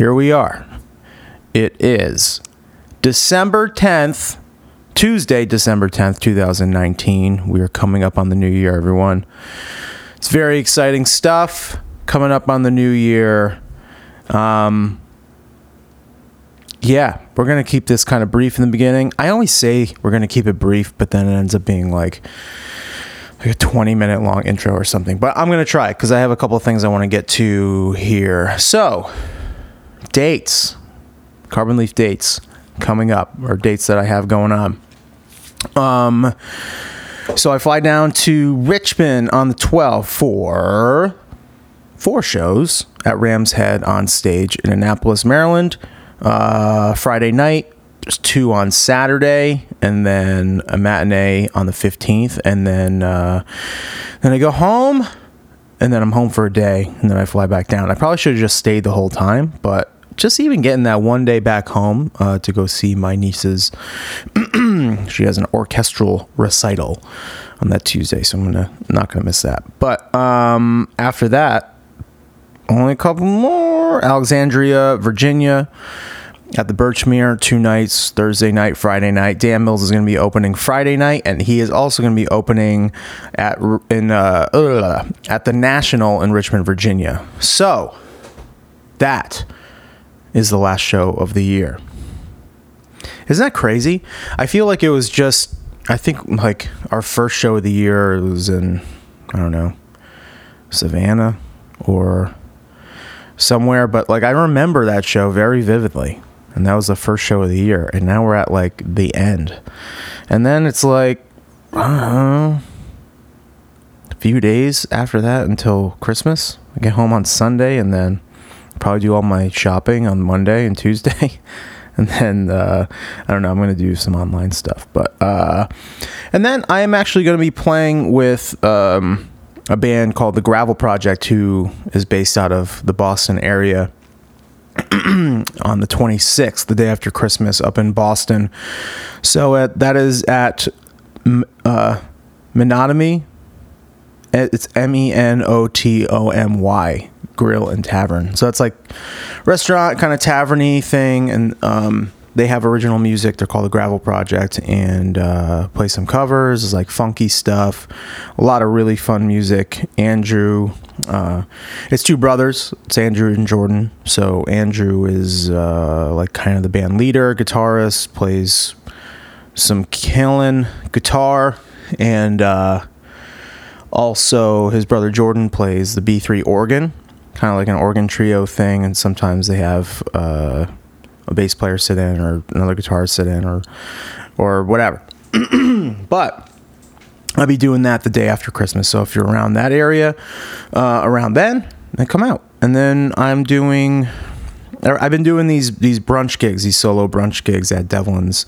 here we are. It is December 10th, Tuesday, December 10th, 2019. We are coming up on the new year, everyone. It's very exciting stuff coming up on the new year. Um, yeah, we're going to keep this kind of brief in the beginning. I always say we're going to keep it brief, but then it ends up being like like a 20 minute long intro or something. But I'm going to try because I have a couple of things I want to get to here. So, dates, carbon leaf dates coming up, or dates that I have going on. Um, so I fly down to Richmond on the 12th for four shows at Rams Head on stage in Annapolis, Maryland. Uh, Friday night, there's two on Saturday, and then a matinee on the 15th, and then uh, then I go home, and then I'm home for a day, and then I fly back down. I probably should have just stayed the whole time, but just even getting that one day back home uh, to go see my niece's. she has an orchestral recital on that Tuesday, so I'm gonna not gonna miss that. But um, after that, only a couple more. Alexandria, Virginia, at the Birchmere, two nights, Thursday night, Friday night. Dan Mills is going to be opening Friday night, and he is also going to be opening at in uh, uh, at the National in Richmond, Virginia. So that is the last show of the year. Isn't that crazy? I feel like it was just. I think like our first show of the year was in I don't know Savannah or somewhere, but like I remember that show very vividly. And that was the first show of the year. And now we're at like the end. And then it's like, know, a few days after that until Christmas. I get home on Sunday and then probably do all my shopping on Monday and Tuesday. and then uh, I don't know. I'm going to do some online stuff, but uh, and then I am actually going to be playing with um, a band called the Gravel Project, who is based out of the Boston area. on the 26th, the day after Christmas, up in Boston. So at, that is at uh, Menotomy. It's M E N O T O M Y Grill and Tavern. So it's like restaurant kind of taverny thing, and um, they have original music. They're called the Gravel Project, and uh, play some covers. It's like funky stuff. A lot of really fun music. Andrew, uh, it's two brothers. It's Andrew and Jordan. So Andrew is uh, like kind of the band leader, guitarist, plays some killing guitar, and uh, also his brother Jordan plays the B3 organ, kind of like an organ trio thing. And sometimes they have uh, a bass player sit in or another guitarist sit in or or whatever. but I'll be doing that the day after Christmas. So if you're around that area, uh, around then, then come out. And then I'm doing. I've been doing these these brunch gigs, these solo brunch gigs at Devlin's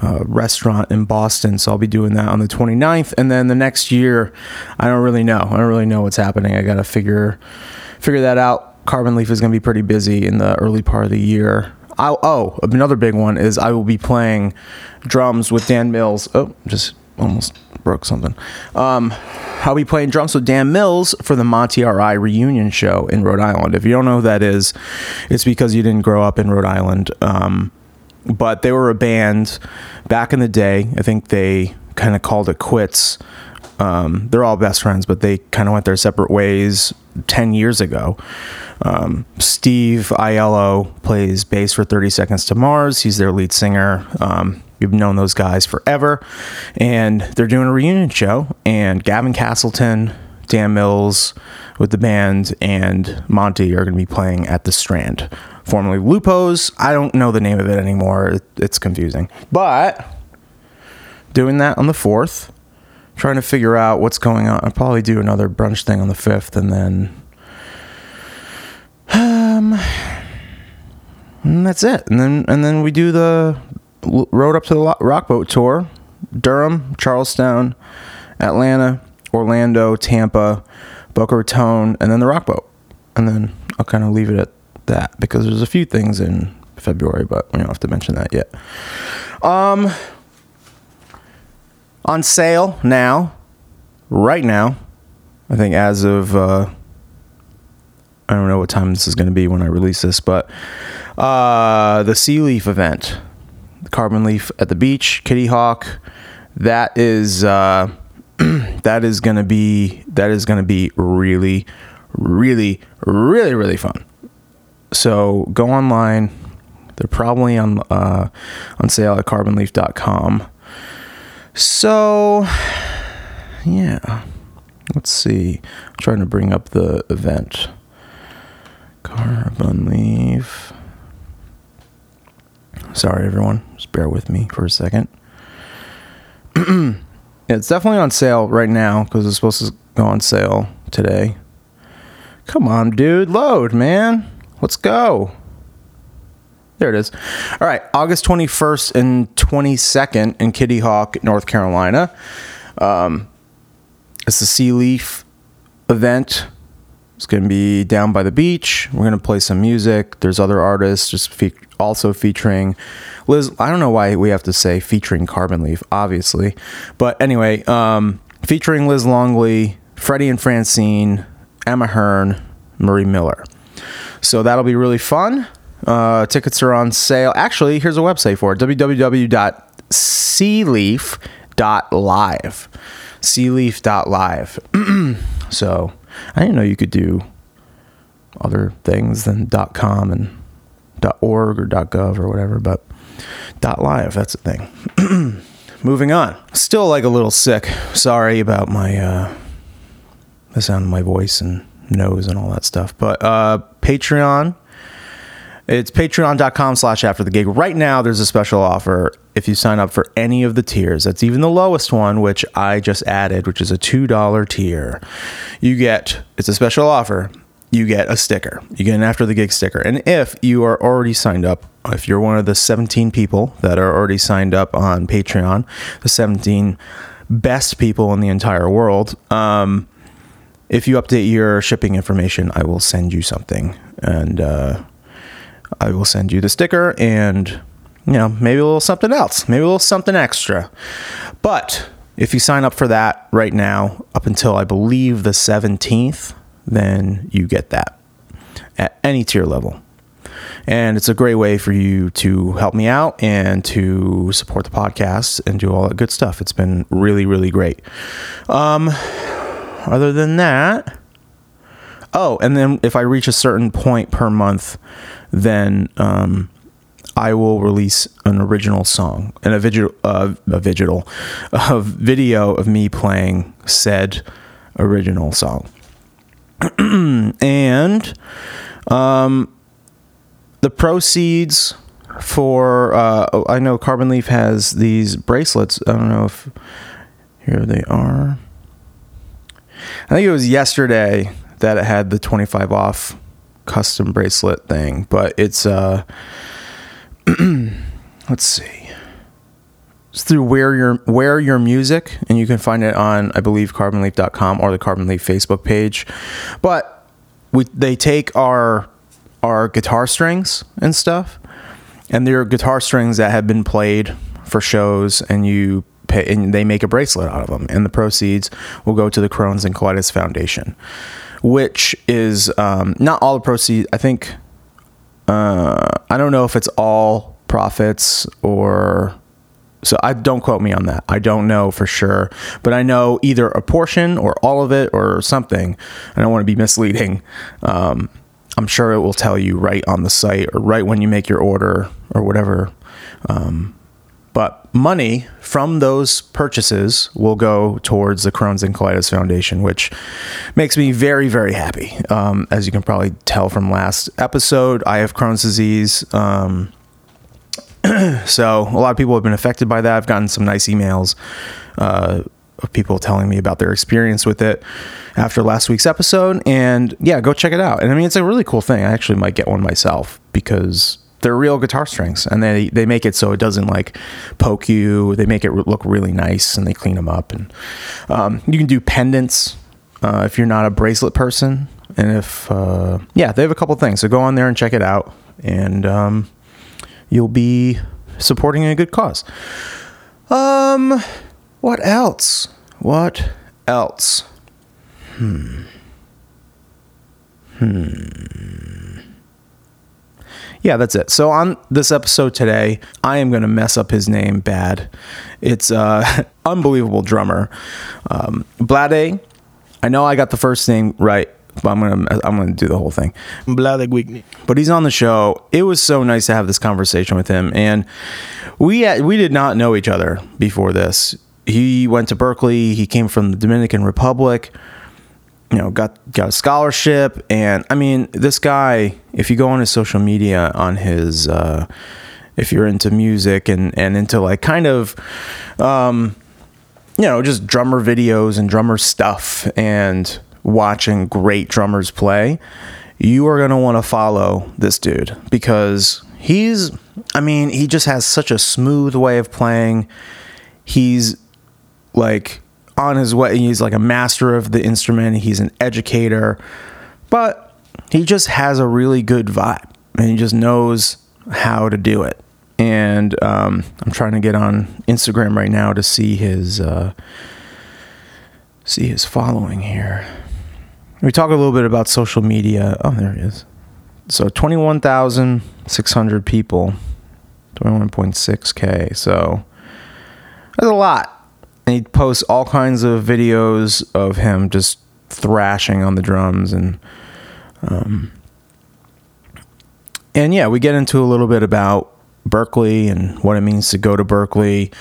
uh, restaurant in Boston. So I'll be doing that on the 29th, and then the next year, I don't really know. I don't really know what's happening. I got to figure figure that out. Carbon Leaf is going to be pretty busy in the early part of the year. I'll, oh, another big one is I will be playing drums with Dan Mills. Oh, just almost broke something. Um, I'll be playing drums with Dan Mills for the Monty Are I reunion show in Rhode Island. If you don't know who that is, it's because you didn't grow up in Rhode Island. Um, but they were a band back in the day. I think they kind of called it quits. Um, they're all best friends, but they kind of went their separate ways 10 years ago. Um, Steve Aiello plays bass for 30 Seconds to Mars. He's their lead singer. Um, we've known those guys forever. And they're doing a reunion show. And Gavin Castleton, Dan Mills with the band, and Monty are going to be playing at the Strand, formerly Lupo's. I don't know the name of it anymore. It's confusing. But doing that on the 4th, trying to figure out what's going on. I'll probably do another brunch thing on the 5th and then um, and that's it. And then and then we do the road up to the Rockboat tour, Durham, Charleston, Atlanta, Orlando, Tampa, Boca Raton, and then the Rockboat. And then I'll kind of leave it at that because there's a few things in February, but we don't have to mention that yet. Um, on sale now, right now, I think as of uh, I don't know what time this is going to be when I release this, but uh, the Sea Leaf event, the Carbon Leaf at the beach, Kitty Hawk, that is uh, that is going to be that is going to be really, really, really, really fun. So go online. They're probably on uh, on sale at carbonleaf.com. So yeah, let's see. I'm trying to bring up the event. Carbon Leaf. Sorry, everyone. Just bear with me for a second. it's definitely on sale right now because it's supposed to go on sale today. Come on, dude. Load, man. Let's go. There it is. All right, August 21st and 22nd in Kitty Hawk, North Carolina. Um, it's the Sea Leaf event. It's going to be down by the beach. We're going to play some music. There's other artists just fe- also featuring Liz. I don't know why we have to say featuring Carbon Leaf, obviously. But anyway, um, featuring Liz Longley, Freddie and Francine, Emma Hearn, Marie Miller. So that'll be really fun. Uh, tickets are on sale. Actually, here's a website for it www.sealeaf.live. Sealeaf.live. so I didn't know you could do other things than .com and .org or .gov or whatever, but .live, that's a thing. Moving on. Still like a little sick. Sorry about my uh the sound of my voice and nose and all that stuff. But uh Patreon it's patreon.com slash after the gig. Right now, there's a special offer if you sign up for any of the tiers. That's even the lowest one, which I just added, which is a $2 tier. You get, it's a special offer. You get a sticker. You get an after the gig sticker. And if you are already signed up, if you're one of the 17 people that are already signed up on Patreon, the 17 best people in the entire world, um, if you update your shipping information, I will send you something. And, uh, I will send you the sticker and, you know, maybe a little something else, maybe a little something extra. But if you sign up for that right now, up until I believe the 17th, then you get that at any tier level. And it's a great way for you to help me out and to support the podcast and do all that good stuff. It's been really, really great. Um, other than that, oh, and then if I reach a certain point per month, then um, I will release an original song and a video, uh, a digital, a video of me playing said original song. and um, the proceeds for uh, I know Carbon Leaf has these bracelets. I don't know if here they are. I think it was yesterday that it had the 25 off custom bracelet thing, but it's uh let's see. It's through Wear Your Wear Your Music, and you can find it on I believe carbonleaf.com or the Carbon Leaf Facebook page. But we they take our our guitar strings and stuff, and they're guitar strings that have been played for shows, and you pay, and they make a bracelet out of them, and the proceeds will go to the Crohn's and Colitis Foundation which is um, not all the proceeds. I think uh, I don't know if it's all profits or so I don't quote me on that. I don't know for sure, but I know either a portion or all of it or something. I don't want to be misleading. Um, I'm sure it will tell you right on the site or right when you make your order or whatever. Um, but money from those purchases will go towards the Crohn's and Colitis Foundation, which makes me very, very happy. Um, as you can probably tell from last episode, I have Crohn's disease. Um, so a lot of people have been affected by that. I've gotten some nice emails uh, of people telling me about their experience with it after last week's episode. And yeah, go check it out. And I mean, it's a really cool thing. I actually might get one myself because they're real guitar strings and they they make it so it doesn't like poke you. They make it look really nice and they clean them up and um, you can do pendants uh, if you're not a bracelet person and if uh, yeah they have a couple things. So go on there and check it out and um, you'll be supporting a good cause. Um what else? What else? Hmm. hmm Yeah, that's it. So on this episode today, I am going to mess up his name bad. It's uh unbelievable drummer. Um Blade. I know I got the first name right, but I'm going to I'm going to do the whole thing. Blade Whitney. But he's on the show. It was so nice to have this conversation with him and we we did not know each other before this. He went to Berklee, he came from the Dominican Republic you know got got a scholarship. And i mean this guy if you go on his social media on his uh if you're into music and and into like kind of um you know just drummer videos and drummer stuff and watching great drummers play you are going to want to follow this dude because he's i mean he just has such a smooth way of playing. He's like on his way. He's like a master of the instrument. He's an educator, but he just has a really good vibe and he just knows how to do it. And um, I'm trying to get on Instagram right now to see his uh, see his following here. We talk a little bit about social media. Oh, there he is. So 21,600 people, 21.6k. So that's a lot and he posts all kinds of videos of him just thrashing on the drums and um, and yeah we get into a little bit about berklee and what it means to go to berklee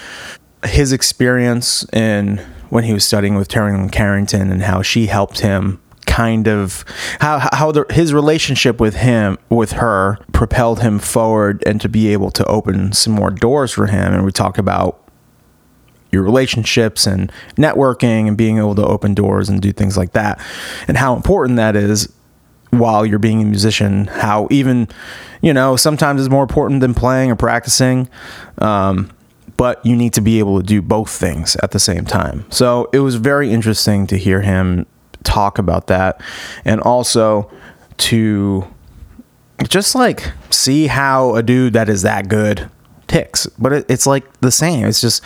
his experience in when he was studying with Terri Carrington and how she helped him kind of how how the, his relationship with him with her propelled him forward and to be able to open some more doors for him. And we talk about your relationships and networking and being able to open doors and do things like that. And how important that is while you're being a musician how even you know sometimes it's more important than playing or practicing um, but you need to be able to do both things at the same time. So it was very interesting to hear him talk about that and also to just like see how a dude that is that good ticks. But it, it's like the same. It's just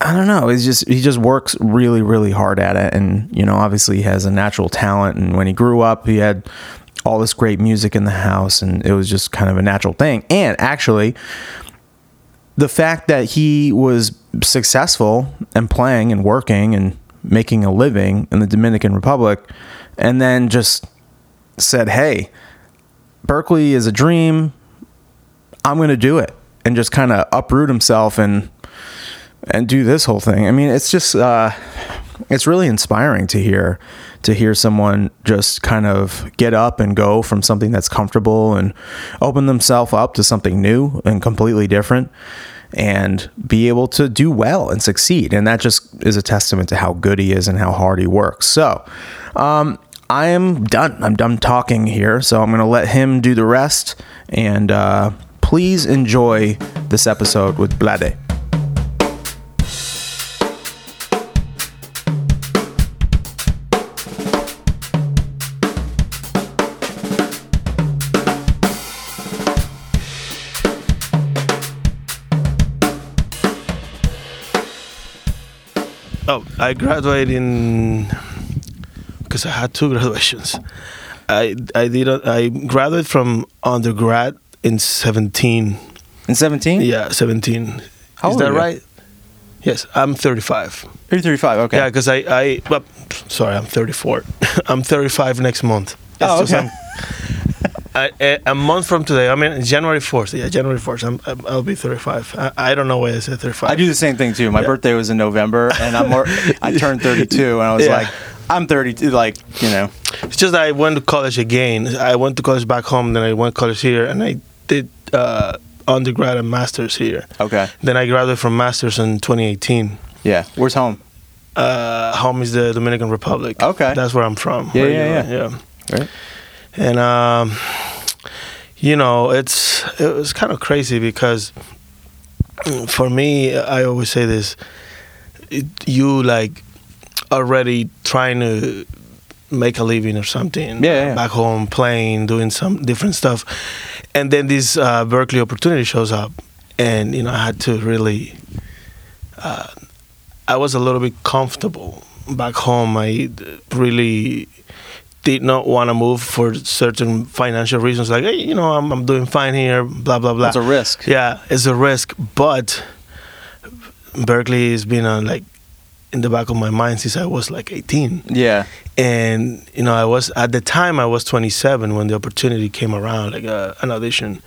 I don't know. He's just he just works really really hard at it, and you know, obviously he has a natural talent. And when he grew up, he had all this great music in the house, and it was just kind of a natural thing. And actually, the fact that he was successful and playing and working and making a living in the Dominican Republic, and then just said, "Hey, Berklee is a dream. I'm going to do it," and just kind of uproot himself and and do this whole thing. I mean, it's just uh, it's really inspiring to hear to hear someone just kind of get up and go from something that's comfortable and open themselves up to something new and completely different and be able to do well and succeed. And that just is a testament to how good he is and how hard he works. So, um, I am done. I'm done talking here. So I'm going to let him do the rest. And uh, please enjoy this episode with Blade. Oh, I graduated in because I had two graduations. I I did a, I graduated from undergrad in seventeen. In 17? Yeah, seventeen. How Is old that are you? right? Yes, I'm thirty five. You're 35. Okay. Yeah, because I I well, sorry, I'm thirty four. I'm thirty five next month. It's Oh, okay. I- a, a month from today, I mean January fourth. Yeah, January fourth. I'm, I'm I'll be thirty five. I, I don't know why I said thirty five. I do the same thing too. My Yeah. birthday was in November, and I'm more. I turned 32, and I was Yeah. like, I'm 32. Like, you know, It's just that I went to college again. I went to college back home, then I went to college here, and I did uh, undergrad and masters here. okay, Then I graduated from masters in 2018. yeah. Where's home? Uh, home is the Dominican Republic. Okay. that's where I'm from. Yeah, Where yeah, are, yeah. Right. And um, you know, it's it was kind of crazy because for me, I always say this: it, you like already trying to make a living or something Yeah, yeah, yeah. back home, playing, doing some different stuff, and then this uh, Berklee opportunity shows up, and you know, I had to really. Uh, I was a little bit comfortable back home. I really did not want to move for certain financial reasons. Like, hey, you know, I'm, I'm doing fine here. Blah blah blah. It's a risk. Yeah, it's a risk, but Berklee has been on like in the back of my mind since I was like 18. Yeah. And you know, I was at the time I was 27 when the opportunity came around, like uh, an audition.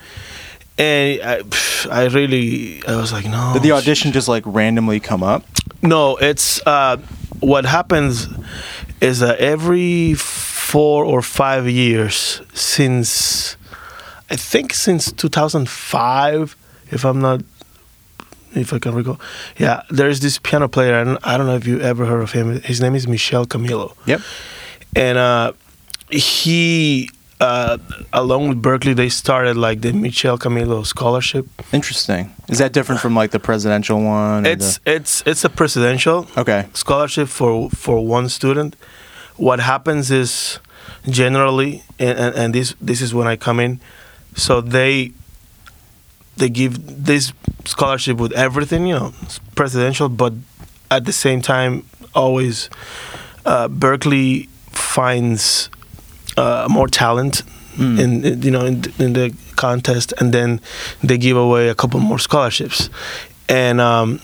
And I, pff, I really, I was like, no. Did the audition just like randomly come up? No, it's uh, what happens is that every four or five years since, I think since 2005, if I'm not, if I can recall, yeah, there's this piano player, and I don't know if you ever heard of him. His name is Michel Camilo, Yep. and uh, he. Uh, along with Berklee, they started like the Michel Camilo Scholarship. Interesting. Is that different from like the presidential one? It's it's it's a presidential okay. scholarship for for one student. What happens is generally, and, and, and this this is when I come in, so they they give this scholarship with everything, you know, presidential, but at the same time, always uh, Berklee finds uh, more talent Mm. in, in you know in, in the contest, and then they give away a couple more scholarships, and um,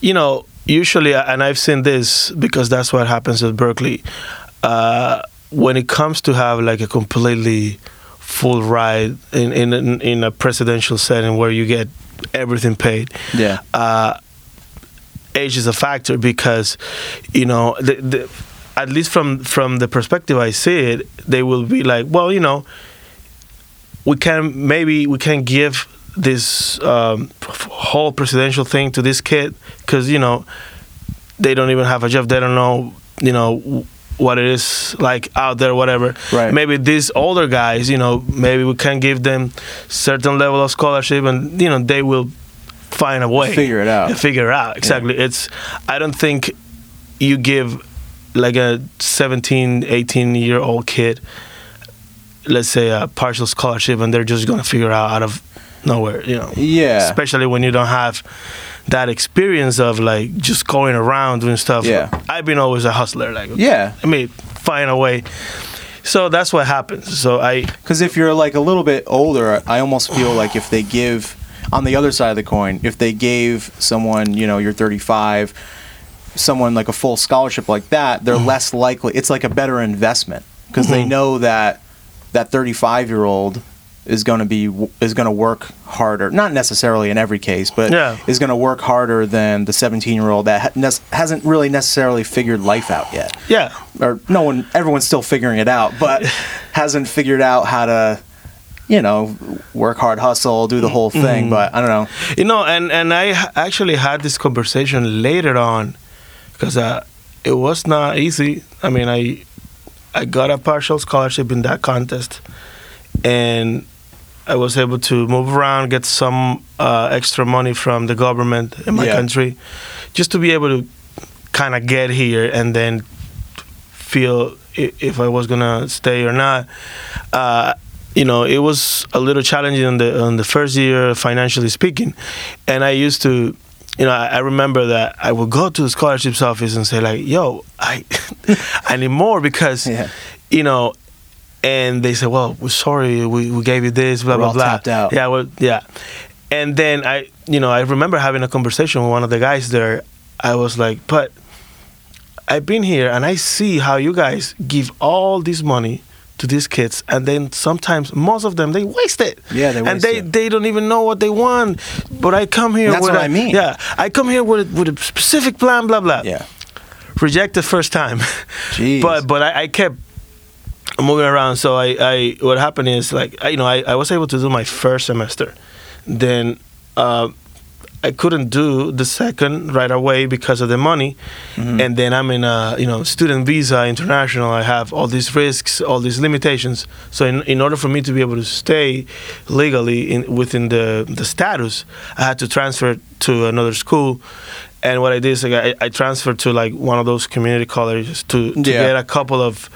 you know usually, and I've seen this because that's what happens at Berklee. Uh, when it comes to have like a completely full ride in in in, a presidential setting where you get everything paid, Yeah. uh, age is a factor because you know the, the, at least from from the perspective I see it, they will be like, well, you know, we can maybe we can give this um, whole presidential thing to this kid because you know they don't even have a job, they don't know, you know. What it is like out there, whatever. Right. Maybe these older guys, you know, maybe we can give them certain level of scholarship, and you know, they will find a way Figure it out. Figure it out exactly it's i don't think you give like a 17 18 year old kid let's say a partial scholarship and they're just gonna figure out out of nowhere you know Yeah. especially when you don't have that experience of like just going around doing stuff Yeah. i've been always a hustler like Yeah. i mean find a way so that's what happens so i Because if you're like a little bit older, I almost feel like if they give, on the other side of the coin, if they gave someone, you know, you're 35, someone like a full scholarship like that, they're Mm-hmm. less likely. It's like a better investment because they Mhm. know that that 35 year old is going to be is going to work harder. Not necessarily in every case, but Yeah. is going to work harder than the 17 year old that hasn't really necessarily figured life out yet yeah or no one everyone's still figuring it out but hasn't figured out how to you know work hard hustle do the whole thing but i don't know You know, and and I actually had this conversation later on because uh, it was not easy. I mean, I I got a partial scholarship in that contest, and I was able to move around, get some uh, extra money from the government in my Yeah. country, just to be able to kind of get here and then feel if I was gonna stay or not. Uh, you know, it was a little challenging on the on the first year financially speaking, and I used to. You know, I I remember that I would go to the scholarships office and say like, "Yo, I, I need more because, Yeah. you know," and they said, "Well, we're sorry, we, we gave you this, blah We're blah all blah." tapped out. Yeah, well, yeah, and then I, you know, I remember having a conversation with one of the guys there. I was like, "But I've been here and I see how you guys give all this money to these kids, and then sometimes most of them they waste it. Yeah, they and waste they it. they they don't even know what they want. But I come here. That's with what a- I mean. Yeah, I come here with with a specific plan. Blah blah. yeah Rejected first time. Jeez. But but I, I kept moving around. So I, I what happened is like I, you know I, I was able to do my first semester, then uh, I couldn't do the second right away because of the money, Mm-hmm. and then I'm in a you know student visa international. I have all these risks, all these limitations. So in, in order for me to be able to stay legally in within the the status, I had to transfer to another school. And what I did is like I, I transferred to like one of those community colleges to, to Yeah. get a couple of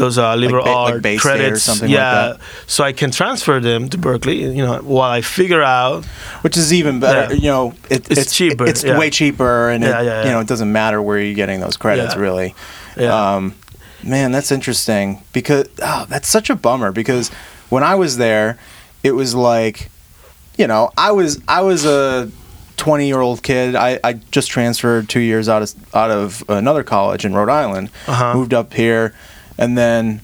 those uh, liberal ba- art or credits. something like yeah, that. so I can transfer them to Berklee. You know, while I figure out. which is even better Yeah. you know it, It's it's, cheaper, it's yeah. way cheaper and it, you know it doesn't matter where you're getting those credits really Yeah. um Man, that's interesting because oh, that's such a bummer because when I was there, it was like, you know, I was I was a 20 year old kid. I, I just transferred two years out of out of another college in Rhode Island, Uh-huh. moved up here, and then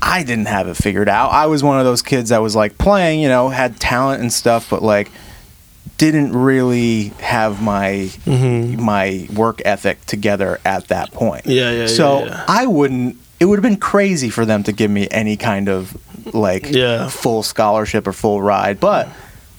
I didn't have it figured out. I was one of those kids that was like playing, you know, had talent and stuff, but like didn't really have my my work ethic together at that point. Mm-hmm. Yeah, yeah, So yeah, yeah. I wouldn't. It would have been crazy for them to give me any kind of like Yeah. full scholarship or full ride, but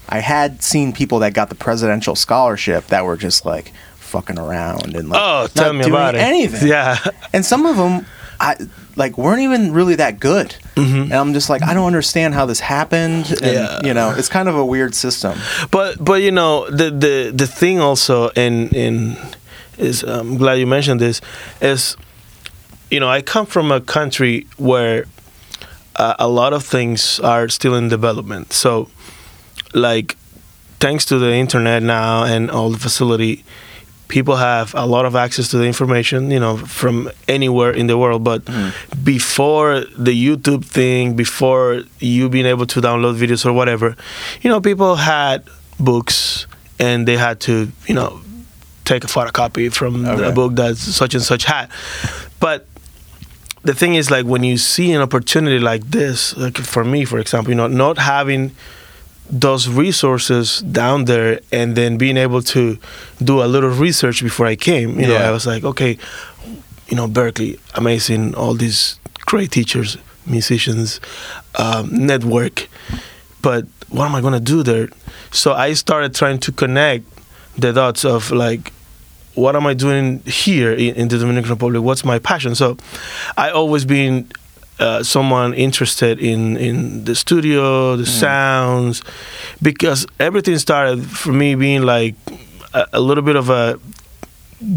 I had seen people that got the presidential scholarship that were just like fucking around and like Oh, tell not me doing about it. anything. Yeah. and some of them I like weren't even really that good. Mm-hmm. And I'm just like I don't understand how this happened. And, Yeah. You know, it's kind of a weird system. But but you know the the the thing also in in is I'm glad you mentioned this is you know I come from a country where uh, a lot of things are still in development. So like thanks to the internet now and all the facility people have a lot of access to the information you know from anywhere in the world. But hmm. before the youtube thing before you being able to download videos or whatever you know people had books and they had to you know take a photocopy from Okay. the book that such and such had. But the thing is like when you see an opportunity like this like for me for example you know not having those resources down there and then being able to do a little research before I came you know I was like okay you know Berklee amazing all these great teachers musicians um, network but what am I gonna do there so I started trying to connect the dots of like what am I doing here in, in the Dominican Republic? What's my passion? So, I always been uh, someone interested in in the studio, the sounds, because everything started for me being like a, a little bit of a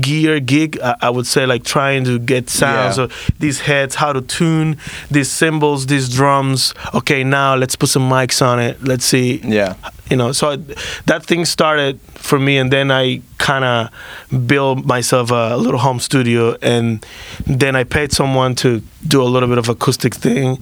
gear gig I, I would say like trying to get sounds Yeah. of these heads how to tune these cymbals these drums okay now let's put some mics on it let's see Yeah. You know so that thing started for me and then i kind of built myself a little home studio and then i paid someone to do a little bit of acoustic thing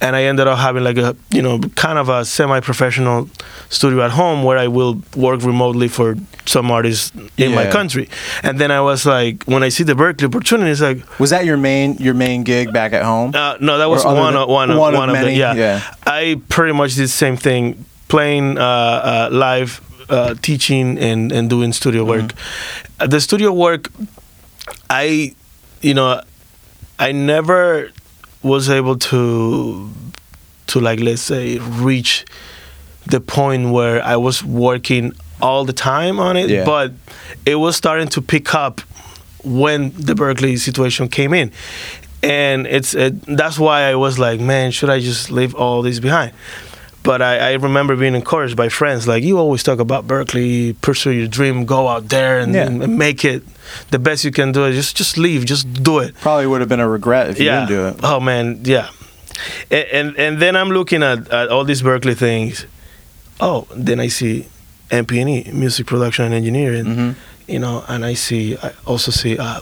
and i ended up having like a you know kind of a semi-professional studio at home where i will work remotely for some artists in my country and then i was like when i see the berklee opportunity it's like Was that your main your main gig back at home? uh, no, that was one than- of, one of, one of many? the yeah. Yeah. I pretty much did the same thing, playing uh, uh, live, uh, teaching, and and doing studio Mm-hmm. work. Uh, the studio work, I, you know, I never was able to to like let's say reach the point where I was working all the time on it, Yeah. but it was starting to pick up when the Berklee situation came in, and it's it, that's why I was like, man, should I just leave all this behind? But I, I remember being encouraged by friends like, you always talk about Berklee, pursue your dream, go out there and, Yeah. and make it the best you can do it. Just just leave, just do it Probably would have been a regret if you didn't do it. Oh man, yeah. And, and and then I'm looking at, at all these Berklee things. Oh, then I see MP&E, music production and engineering. Mhm. You know, and I see I also see uh,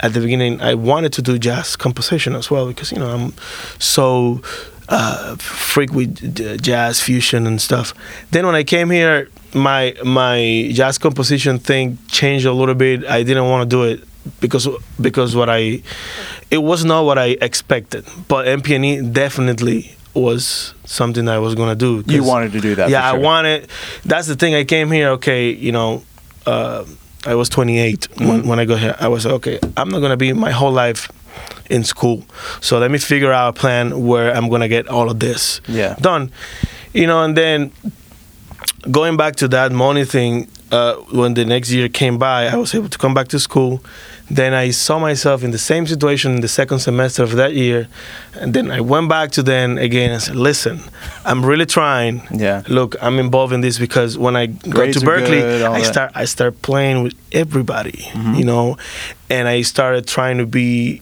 at the beginning I wanted to do jazz composition as well because you know I'm so uh, freak with jazz fusion and stuff. Then when I came here, my my jazz composition thing changed a little bit. I didn't want to do it because because what I it was not what I expected. But MP&E definitely was something that I was gonna do. You wanted to do that. yeah, for I wanted. That's the thing. I came here. Okay, you know, uh, I was 28 when, Mm-hmm. when I got here. I was okay. I'm not gonna be my whole life in school. So let me figure out a plan where I'm gonna get all of this Yeah. done. You know, and then going back to that money thing. Uh, when the next year came by, I was able to come back to school. Then I saw myself in the same situation in the second semester of that year, and then I went back to them again and said, "Listen, I'm really trying Yeah. look i'm involved in this because when i got Grades to berklee good, i that. start i start playing with everybody Mm-hmm. you know and i started trying to be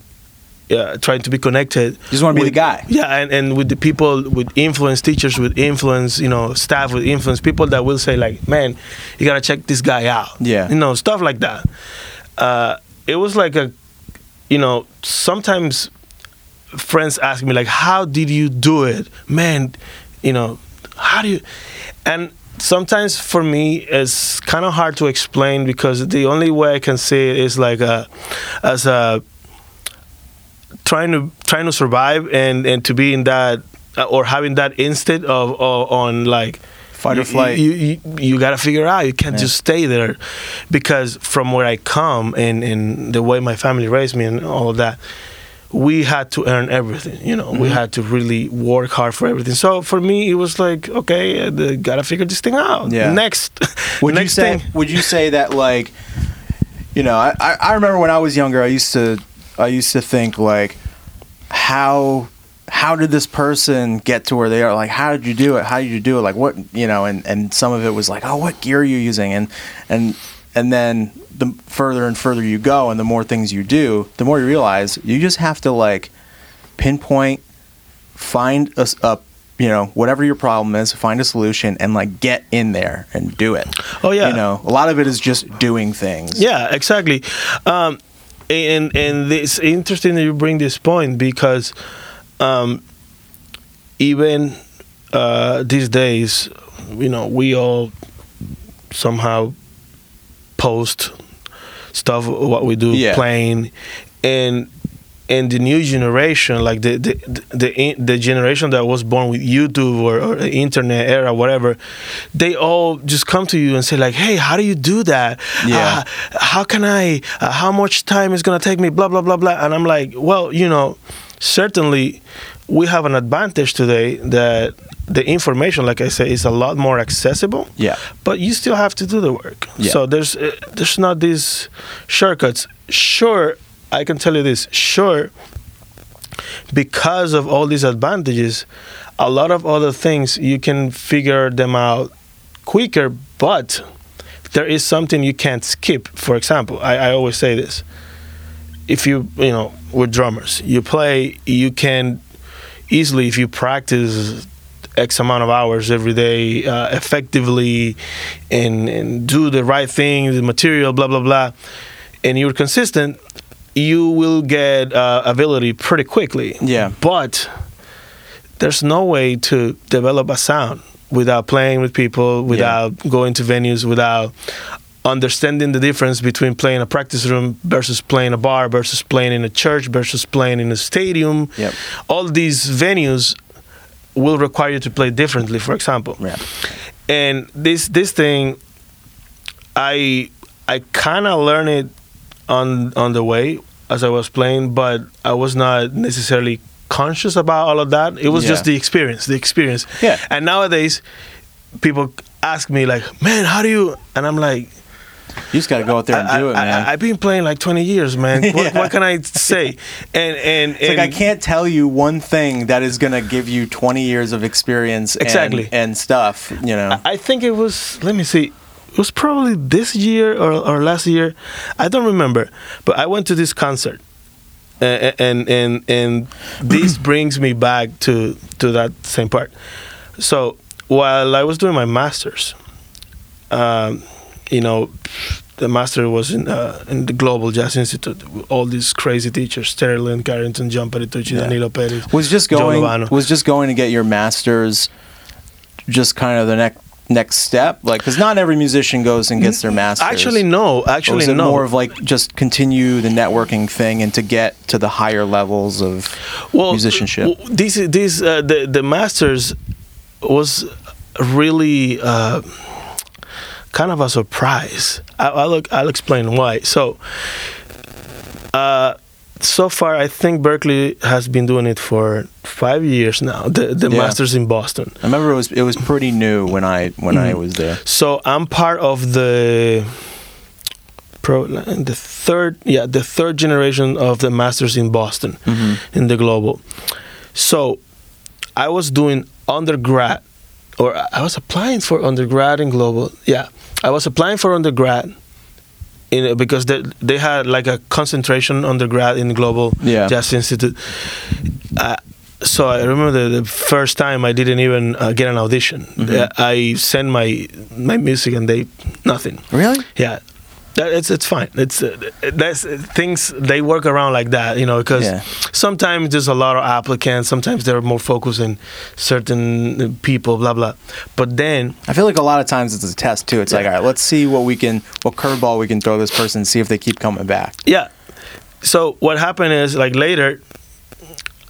uh, trying to be connected You just wanna be the guy. yeah and, and with the people with influence teachers with influence you know staff with influence people that will say like man you gotta check this guy out Yeah. you know stuff like that uh, it was like a you know, sometimes friends ask me like, "How did you do it, man?" You know, how do you? And sometimes for me, it's kind of hard to explain because the only way I can say it is like a, as a trying to trying to survive and and to be in that uh, or having that instinct of, of on like Fight or flight. You you, you got to figure out. You can't Yeah. just stay there, because from where I come and and the way my family raised me and all of that, we had to earn everything. You know, we Mhm. had to really work hard for everything. So for me, it was like, okay, gotta figure this thing out. Yeah. Next, Would next you say? thing. Would you say that like, you know, I I remember when I was younger, I used to I used to think like, how how did this person get to where they are? Like, how did you do it? How did you do it? Like, what you know? And and some of it was like, oh, what gear are you using? And and and then the further and further you go, and the more things you do, the more you realize you just have to like pinpoint, find a, a you know whatever your problem is, find a solution, and like get in there and do it. Oh, yeah. you know, a lot of it is just doing things. Yeah, exactly. Um, and and it's interesting that you bring this point because um, even uh, these days, you know, we all somehow post stuff what we do Yeah. playing and and the new generation like the the the, the generation that was born with youtube or, or internet era whatever they all just come to you and say like hey how do you do that Yeah. Uh, how can i uh, how much time is going to take me blah blah blah blah and i'm like well you know certainly we have an advantage today that the information like i say is a lot more accessible Yeah. but you still have to do the work. Yeah. So there's uh, there's not these shortcuts. Sure, I can tell you this. Sure, because of all these advantages, a lot of other things you can figure them out quicker. But there is something you can't skip. For example, I, I always say this: if you you know we're drummers, you play, you can easily if you practice X amount of hours every day uh, effectively and, and do the right thing, the material, blah, blah, blah, and you're consistent, you will get uh, ability pretty quickly. Yeah. But there's no way to develop a sound without playing with people, without going to venues, without understanding the difference between playing a practice room versus playing a bar versus playing in a church versus playing in a stadium. Yep. All these venues will require you to play differently, for example. Yeah. And this this thing I I kind of learned it on on the way as I was playing, but I was not necessarily conscious about all of that. It was Yeah. just the experience, the experience. Yeah. And nowadays, people ask me like, "Man, how do you?" And I'm like, You just got to go out there and I, do it, man. I, have been playing like 20 years, man. What, Yeah. what can I say? And and, It's like I can't tell you one thing that is going to give you 20 years of experience Exactly. and, stuff, you know. I think it was. Let me see. It was probably this year or, or last year. I don't remember. But I went to this concert, and and and, and this brings me back to to that same part. So while I was doing my masters, um, you know, the master was in uh, in the Global Jazz Institute. All these crazy teachers: Terri Lyne Carrington, John Patitucci, Yeah. Danilo Perez. was just going was just going to get your masters just kind of the next next step like because not every musician goes and gets their masters Actually, no. Actually, no. more of like just continue the networking thing and to get to the higher levels of musicianship w- This this uh, the the masters was really uh, kind of a surprise. I, I'll I'll explain why. So. Uh, so far, I think Berklee has been doing it for five years now. The the Yeah. masters in Boston. i remember it was it was pretty new when i when i Mhm. was there So I'm part of the pro the third yeah the third generation of the masters in Boston Mhm. in the global. So I was doing undergrad or I was applying for undergrad in global. Yeah, I was applying for undergrad in because they they had like a concentration undergrad in global Yeah. jazz institute. Uh, so I remember the, the first time I didn't even uh, get an audition. Mhm. Uh, I sent my my music and they nothing. really Yeah, it's it's fine. It's uh, that's things they work around like that, you know, because Yeah. sometimes there's a lot of applicants. Sometimes they're more focused on certain people, blah blah. But then I feel like a lot of times it's a test too. It's like, all right, let's see what we can, what curveball we can throw this person, see if they keep coming back. Yeah. So what happened is like later,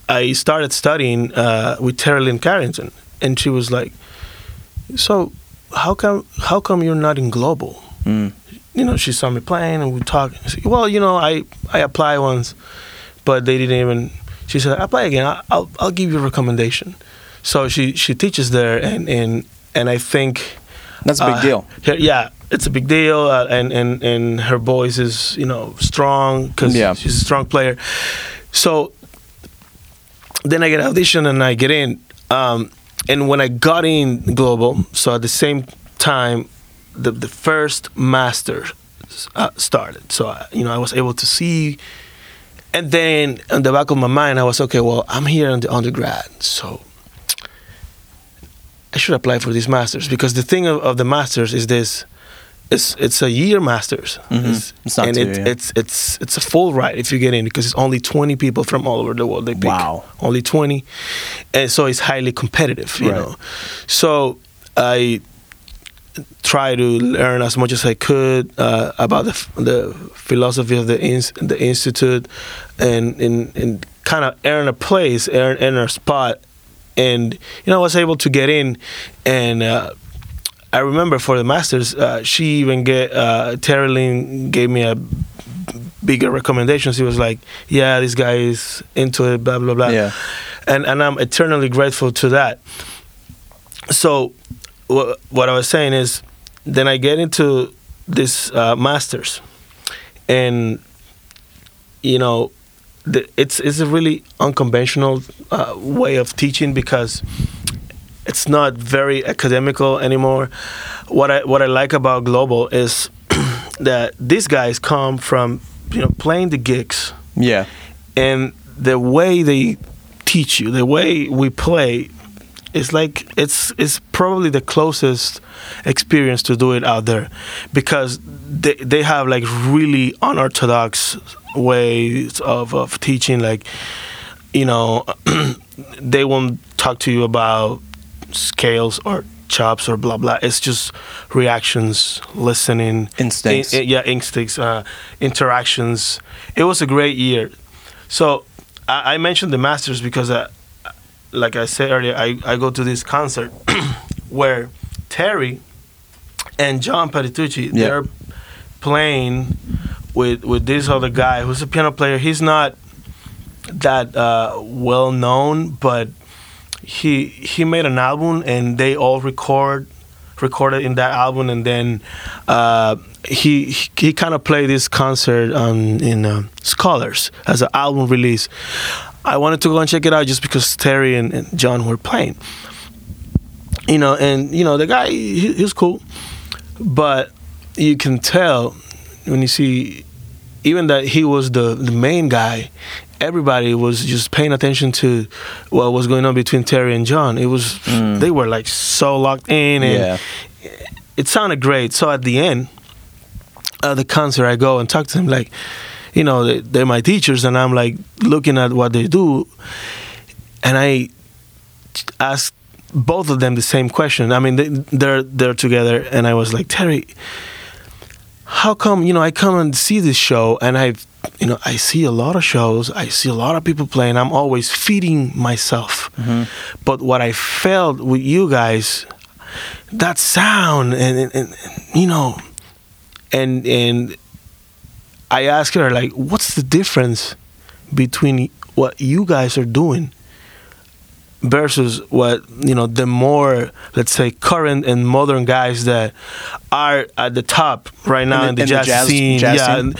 I started studying uh, with Terri Lyne Carrington, and she was like, "So, how come how come you're not in global?" Mm. You know, she saw me playing, and we talked. Said, well, you know, I I applied once, but they didn't even. She said, I "Apply again. I- I'll I'll give you a recommendation." So she she teaches there, and and and I think That's a big uh, deal. her- yeah, it's a big deal, uh, and and and her voice is you know strong because Yeah. she's a strong player. So then I get audition and I get in, um, and when I got in global, so at the same time, the the first master uh, started. So I, you know I was able to see. And then in the back of my mind, I was okay. Well, I'm here in the undergrad, so I should apply for these masters because the thing of, of the masters is this: it's it's a year masters, Mhm. It's- It's not and it, yeah. it's it's it's a full ride if you get in because it's only 20 people from all over the world they pick. Wow. only 20, and so it's highly competitive, you Right. know. So I try to learn as much as I could uh, about the, the philosophy of the ins- the institute, and and, and kind of earn a place, earn, earn a spot, and you know I was able to get in, and uh, I remember for the masters, uh, she even get uh, Terri Lyne gave me a bigger recommendation. She was like, "Yeah, this guy is into it," blah blah blah, Yeah. and and I'm eternally grateful to that. So, wha what I was saying is, then I get into this uh, masters, and you know, the, it's it's a really unconventional uh, way of teaching because it's not very academical anymore. What I what I like about global is that these guys come from you know playing the gigs Yeah. and the way they teach you, the way we play, is like it's it's probably the closest experience to do it out there, because they they have like really unorthodox ways of of teaching. Like, you know, they won't talk to you about scales or chops or blah blah. It's just reactions, listening, Instincts. I- I- yeah, instincts, uh, interactions. It was a great year. So I, I mentioned the Masters because, uh, like I said earlier, I, I go to this concert where Terri and John Patitucci Yeah. they're playing with with this other guy who's a piano player. He's not that uh, well known, but he he made an album and they all record recorded in that album and then uh, he he, he kind of played this concert um, in uh, Scullers as an album release. I wanted to go and check it out just because Terri and, and John were playing. You know, and you know the guy he, he was cool, but you can tell when you see even that he was the the main guy everybody was just paying attention to what was going on between Terri and John. It was Mm. they were like so locked in, and Yeah. it sounded great. So at the end of the concert, I go and talk to him like, you know, they- they're my teachers, and I'm like looking at what they do, and I asked both of them the same question. I mean, they, they're they're together, and I was like, Terri, how come you know I come and see this show, and I, you know, I see a lot of shows, I see a lot of people playing. I'm always feeding myself, mm-hmm. but what I felt with you guys, that sound, and, and, and you know, and and I asked her like, what's the difference between what you guys are doing versus what you know the more let's say current and modern guys that are at the top right now the- in the, in the jazz, jazz- scene jazz yeah scene?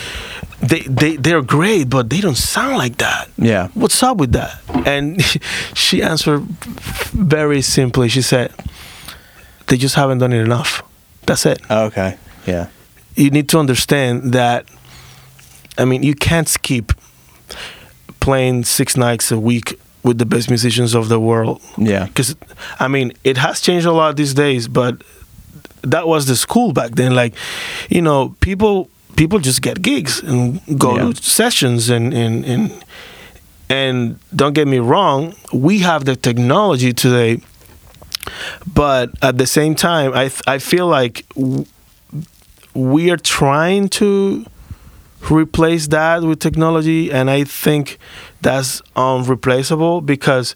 they, they they're great but they don't sound like that Yeah. what's up with that and she answered very simply she said they just haven't done it enough that's it Okay. Yeah. you need to understand that I mean you can't skip playing six nights a week with the best musicians of the world Yeah. because I mean it has changed a lot these days but that was the school back then like you know people people just get gigs and go Yeah. to sessions and and and and don't get me wrong, we have the technology today, but at the same time, I I feel like w- we are trying to replace that with technology, and I think that's unreplaceable because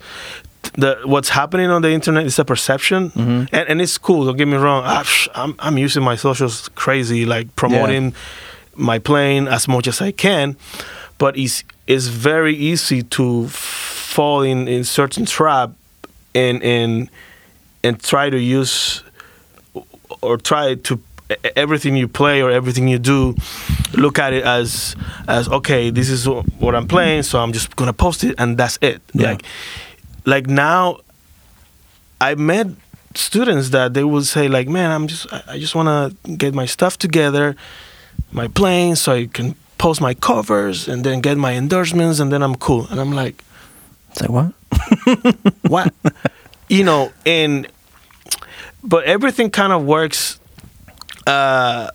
the what's happening on the internet is a perception, mm-hmm. and, and it's cool. Don't get me wrong. Ah, I, I'm I'm using my socials crazy, like promoting my plane as much as I can, but it's it's very easy to fall in in certain trap and and and try to use or try to everything you play or everything you do look at it as as okay this is what i'm playing so i'm just gonna post it and that's it Yeah. like like now i met students that they would say like man i'm just i just want to get my stuff together my playing so i can post my covers and then get my endorsements and then i'm cool and i'm like like what? what you know and but everything kind of works uh,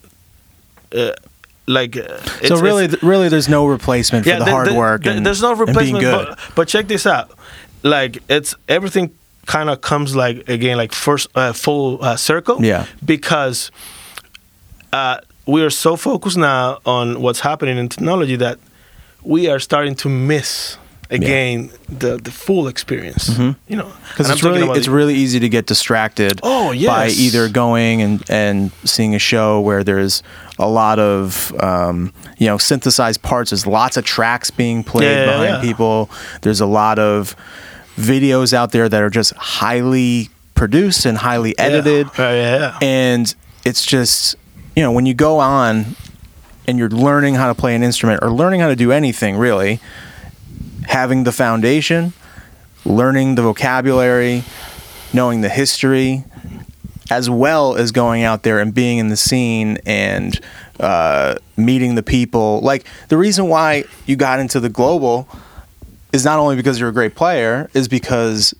uh like uh, so really, really, there's no replacement for the, the- hard the- work. the- and, there's no replacement good. but, but check this out like it's everything kind of comes like again like first uh, full uh, circle Yeah. because uh, we are so focused now on what's happening in technology that we are starting to miss again the the full experience you know. Because it's really it's the- really easy to get distracted Oh, by either going and and seeing a show where there's a lot of um, you know synthesized parts. There's lots of tracks being played Yeah, yeah, behind yeah. people. There's a lot of videos out there that are just highly produced and highly edited. Yeah, yeah, yeah. and it's just you know when you go on and you're learning how to play an instrument or learning how to do anything really having the foundation learning the vocabulary knowing the history as well as going out there and being in the scene and uh, meeting the people like the reason why you got into the global is not only because you're a great player, is because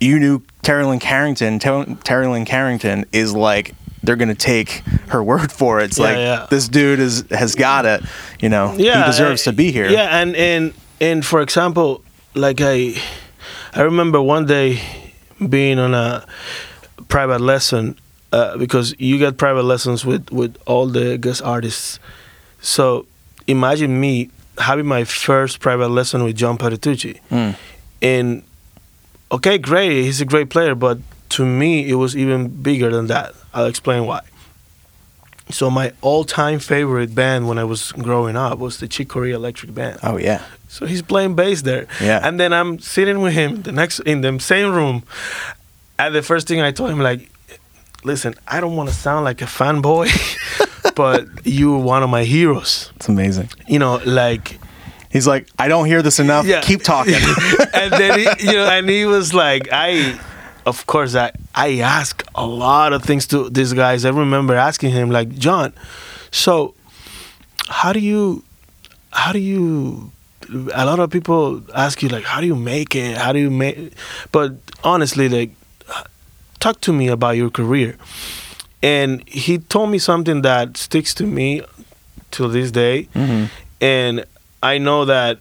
you knew Terri Lyne Carrington. Ter- Terri Lyne Carrington is like they're gonna take her word for it. It's Yeah, like yeah. this dude is has got it. You know, he deserves uh, to be here. Yeah, and and and for example, like I, I remember one day being on a private lesson uh, because you get private lessons with with all the guest artists. So imagine me having my first private lesson with John Patitucci, Mm. and okay, great, he's a great player, but to me it was even bigger than that. I'll explain why. So my all-time favorite band when I was growing up was the Chick Corea Electric Band. Oh yeah. So he's playing bass there. Yeah. And then I'm sitting with him the next in the same room. And the first thing I told him like, listen, I don't want to sound like a fanboy, but you're one of my heroes. It's amazing. You know, like He's like, I don't hear this enough. Yeah. Keep talking. and then he, you know, and he was like, I, of course, I I ask a lot of things to these guys. I remember asking him like, John, so how do you, how do you? A lot of people ask you like, how do you make it? How do you make? But honestly, like, talk to me about your career. And he told me something that sticks to me till this day. Mhm. And I know that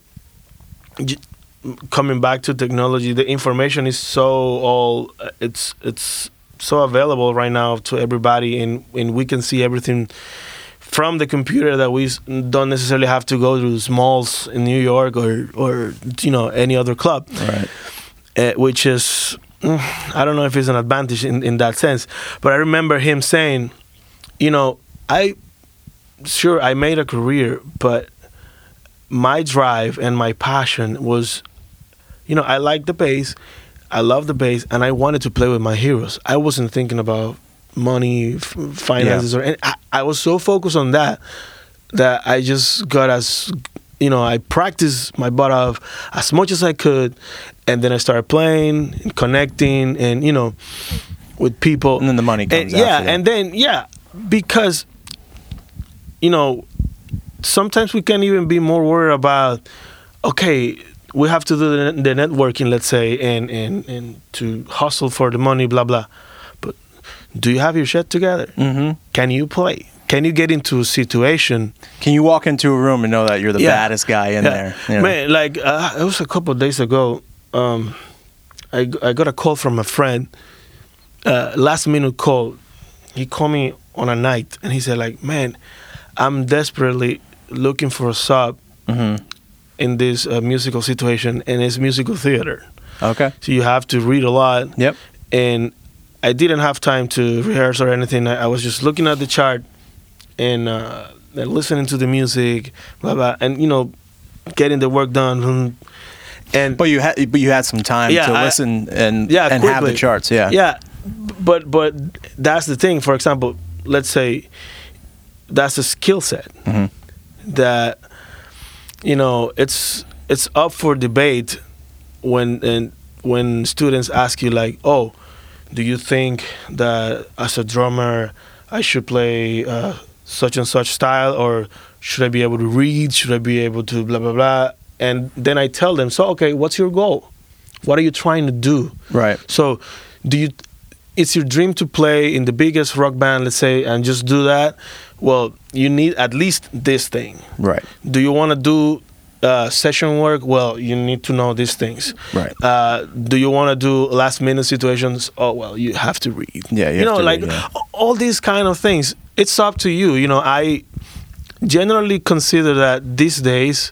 coming back to technology, the information is so all it's it's so available right now to everybody, and and we can see everything from the computer that we don't necessarily have to go to Smalls in New York or or you know any other club right. uh, which is mm, I don't know if it's an advantage in, in that sense, but I remember him saying, you know, I sure I made a career, but my drive and my passion was, you know, I like the bass, I love the bass, and I wanted to play with my heroes. I wasn't thinking about money, f- finances, or any, I, I was so focused on that that I just got as you know I practiced my butt off as much as I could, and then I started playing, and connecting, and you know with people. And then the money comes And, yeah, and then yeah, because you know sometimes we can even be more worried about okay we have to do the, the networking let's say and, and and to hustle for the money blah blah but do you have your shit together Mm-hmm. can you play can you get into a situation Can you walk into a room and know that you're the Yeah. baddest guy in Yeah. there? you know? Man, like uh, it was a couple of days ago. Um, I I got a call from a friend. Uh, last minute call. He called me on a night and he said like, "Man, I'm desperately looking for a sub Mhm. In this uh, musical situation, and it's musical theater. Okay. So you have to read a lot. Yep. And I didn't have time to rehearse or anything. I, I was just looking at the chart and, uh, and listening to the music, blah blah, and you know, getting the work done. And But you had but you had some time Yeah, to I- listen and yeah, and have the charts. Yeah. yeah, but but that's the thing. For example, let's say that's a skill set Mhm. that you know it's it's up for debate when and when students ask you like, oh, do you think that as a drummer I should play uh, such and such style or should I be able to read? Should I be able to blah blah blah? And then I tell them, so okay, what's your goal? What are you trying to do? Right. So, do you? It's your dream to play in the biggest rock band, let's say, and just do that. Well, you need at least this thing. Right. Do you want to do uh, session work? Well, you need to know these things. Right. Uh, do you want to do last minute situations? Oh well, you have to read. Yeah, you You, know, like read, yeah. all these kind of things. It's up to you. You know, I generally consider that these days,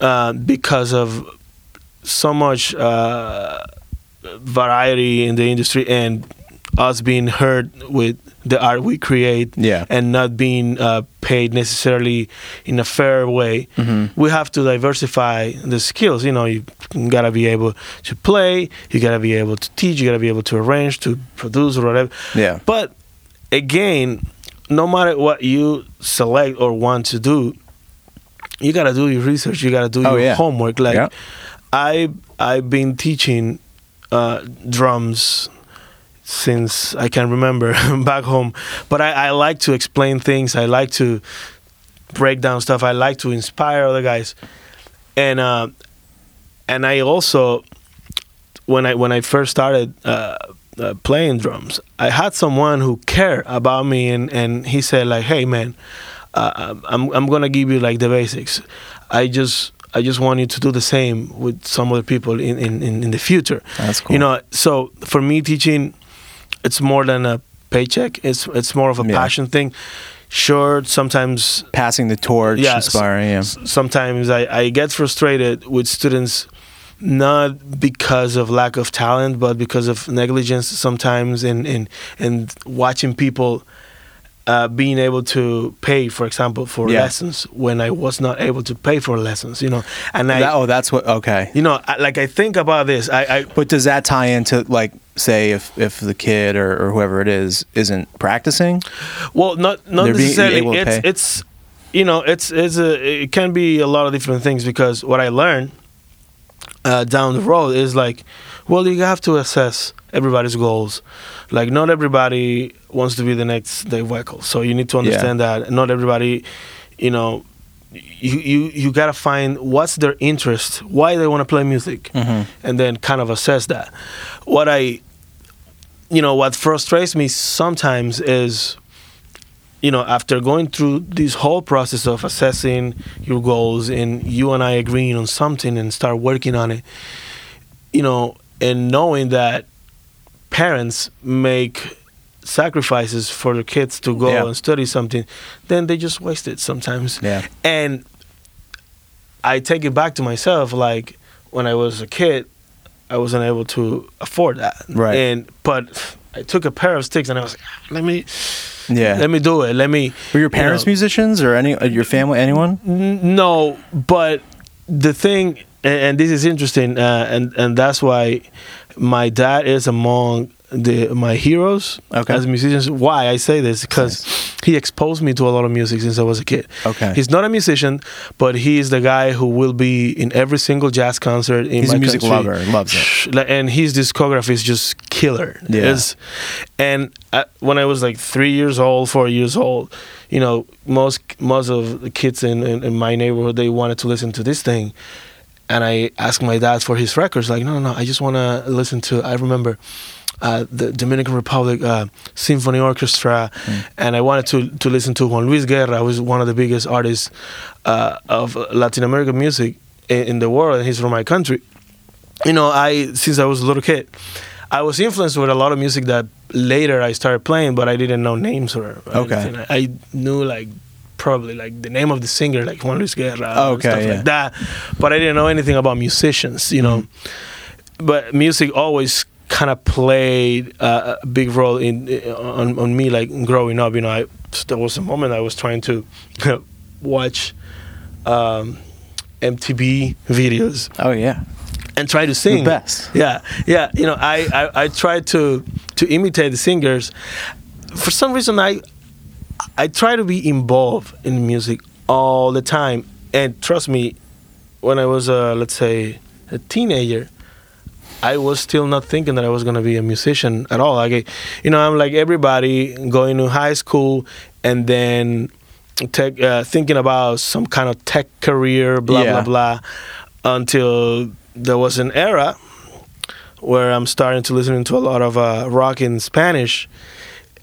uh, because of so much uh, variety in the industry and us being heard with the art we create Yeah. and not being uh, paid necessarily in a fair way, Mm-hmm. we have to diversify the skills. You know, you gotta be able to play, you gotta be able to teach, you gotta be able to arrange, to produce, or whatever. Yeah. But again, no matter what you select or want to do, you gotta do your research. You gotta do Oh, your yeah. homework. Like Yeah. I, I've been teaching uh, drums since I can remember back home. But I, I like to explain things. I like to break down stuff. I like to inspire other guys, and uh, and I also when I when I first started uh, uh, playing drums, I had someone who cared about me, and, and he said like, "Hey man, uh, I'm I'm gonna give you like the basics. I just I just want you to do the same with some other people in in, in, the future. That's cool. You know, so for me teaching, it's more than a paycheck. It's it's more of a Yeah. passion thing. Sure, sometimes Passing the torch, Yeah, inspiring. Yeah. sometimes I, I get frustrated with students not because of lack of talent but because of negligence sometimes and and, and watching people uh, being able to pay for example for Yeah. lessons when I was not able to pay for lessons you know and I That- oh, that's what. Okay. you know I, like I think about this I, I But does that tie into like, say, if if the kid or, or whoever it is isn't practicing? Well, not not They're necessarily. able to It's pay. it's you know it's it's a it can be a lot of different things because what I learned uh, down the road is like, well, you have to assess everybody's goals. Like, not everybody wants to be the next Dave Weckl, so you need to understand that. Not everybody, you know. You, you you gotta find what's their interest, why they want to play music, Mhm. and then kind of assess that. What I you know what frustrates me sometimes is you know after going through this whole process of assessing your goals and you and I agreeing on something and start working on it you know and knowing that parents make sacrifices for their kids to go Yeah. and study something then they just waste it sometimes Yeah. and I take it back to myself like when I was a kid I wasn't able to afford that Right. and but I took a pair of sticks and I was like "Ah, let me Yeah. let me do it let me Were your you parents know, musicians or any uh, your family? Anyone? N- No, but the thing, and, and this is interesting, uh, and and that's why my dad is among the my heroes Okay. as musicians. Why I say this because he exposed me to a lot of music since I was a kid. Okay. he's not a musician, but he is the guy who will be in every single jazz concert in He's my a music country. lover, loves it. And his discography is just killer. Yeah. It's- and I, when I was like three years old, four years old, you know, most most of the kids in, in, in my neighborhood they wanted to listen to this thing, and I asked my dad for his records. Like, no, no, no, I just want to listen to. I remember uh, the Dominican Republic uh, Symphony Orchestra, Hmm. and I wanted to to listen to Juan Luis Guerra, who's one of the biggest artists uh, of Latin American music in, in the world, and he's from my country. You know, I since I was a little kid, I was influenced with a lot of music that later I started playing, but I didn't know names or, or Okay. anything. I knew like probably like the name of the singer, like Juan Luis Guerra, Okay, stuff yeah. like that. But I didn't know anything about musicians, you know. But music always kind of played uh, a big role in on, on me, like growing up. You know, I there was a moment I was trying to watch um, MTV videos Oh yeah. and try to sing. The best. Yeah, yeah. You know, I, I, I tried to to imitate the singers. For some reason, I I try to be involved in music all the time. And trust me, when I was uh, let's say a teenager, I was still not thinking that I was gonna be a musician at all. Like, you know, I'm like everybody going to high school and then tech, uh, thinking about some kind of tech career, blah Yeah. blah blah, until there was an era where I'm starting to listen to a lot of uh, rock in Spanish,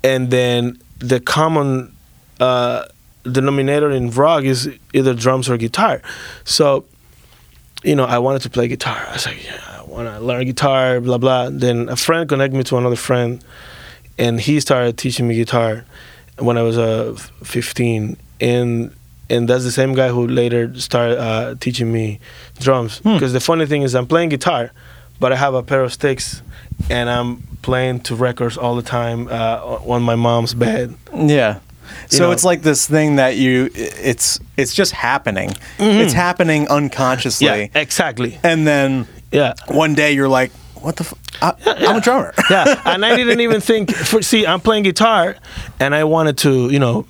and then the common uh, denominator in rock is either drums or guitar. So, you know, I wanted to play guitar. I was like, yeah, I want to learn guitar, blah blah. Then a friend connected me to another friend, and he started teaching me guitar when I was uh, 15, and and that's the same guy who later started uh, teaching me drums. Hmm. Because the funny thing is, I'm playing guitar, but I have a pair of sticks, and I'm playing to records all the time uh, on my mom's bed. Yeah. So know- it's like this thing that you it's it's just happening. It's happening unconsciously. Mm-hmm. Yeah, exactly. And then Yeah. one day you're like, what the f- I, I'm a drummer. yeah, and I didn't even think. For, see, I'm playing guitar, and I wanted to, you know,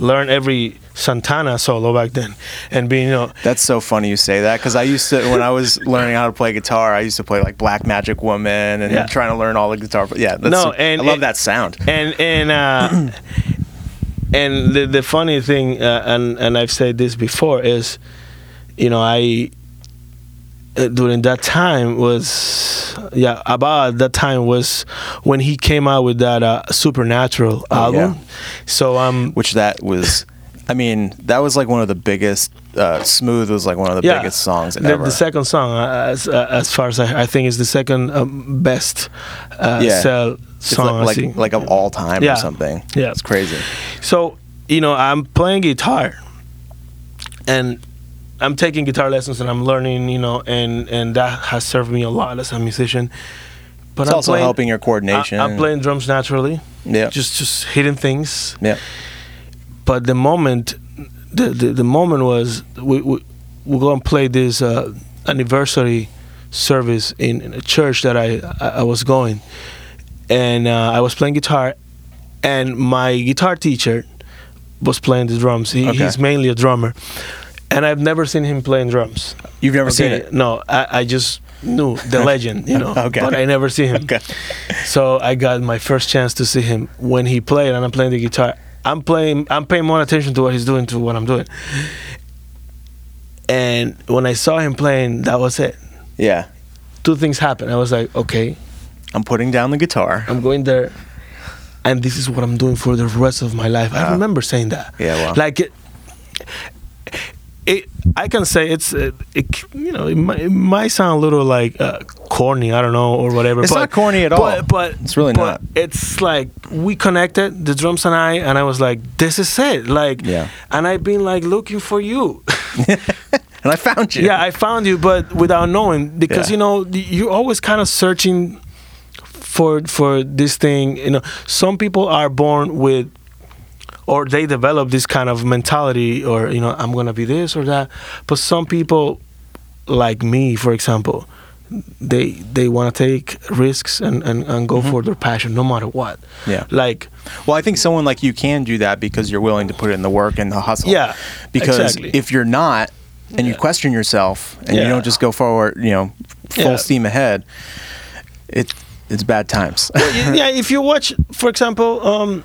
learn every Santana solo back then, and being, you know, That's so funny you say that because I used to when I was learning how to play guitar, I used to play like Black Magic Woman and Yeah. trying to learn all the guitar. Yeah, that's, No, and- I love that sound. and and uh, and the the funny thing, uh, and and I've said this before is, you know, I uh, during that time was yeah about that time was when he came out with that uh, supernatural Oh, album. yeah. So um Which that was, I mean, that was like one of the biggest. Uh, Smooth was like one of the yeah, biggest songs the, ever. the second song, uh, as uh, as far as I, I think, is the second um, best uh, Yeah. sell song. I like like, like of all time Yeah. or something. Yeah. it's crazy. So, you know, I'm playing guitar and I'm taking guitar lessons and I'm learning, you know, and and that has served me a lot as a musician. But It's I'm also playing, helping your coordination. I, am playing drums naturally, Yeah, just just hitting things. yeah. But the moment, the the, the moment was we we we're gonna play this uh, anniversary service in, in a church that I I, I was going, and uh, I was playing guitar, and my guitar teacher was playing the drums. He, Okay. He's mainly a drummer, and I've never seen him playing drums. You've never seen it. No, I, I just knew the legend, you know, Okay. but I never see him. Okay. So I got my first chance to see him when he played, and I'm playing the guitar. I'm playing. I'm paying more attention to what he's doing to what I'm doing. And when I saw him playing, that was it. Yeah, Two things happened. I was like, okay, I'm putting down the guitar. I'm going there, and this is what I'm doing for the rest of my life. I remember saying that. Yeah, wow. Like it, it I can say it's uh, it, you know it might, it might sound a little like uh, corny. I don't know or whatever. It's but, not corny at all. But, but It's really but not. It's like we connected the drums and I, and I was like, this is it. Like, Yeah. And I've been like looking for you. and I found you. yeah, I found you, but without knowing because Yeah. you know you're always kind of searching for for this thing. You know, some people are born with or they develop this kind of mentality or you know i'm gonna be this or that but some people like me for example they they want to take risks and and, and go for their passion no matter what Mm-hmm. Yeah. like Well, I think someone like you can do that because you're willing to put in the work and the hustle. Yeah, Because exactly. if you're not, and you question yourself, and you don't just go forward, you know, full Yeah. steam ahead, it it's bad times. Well, yeah if you watch for example um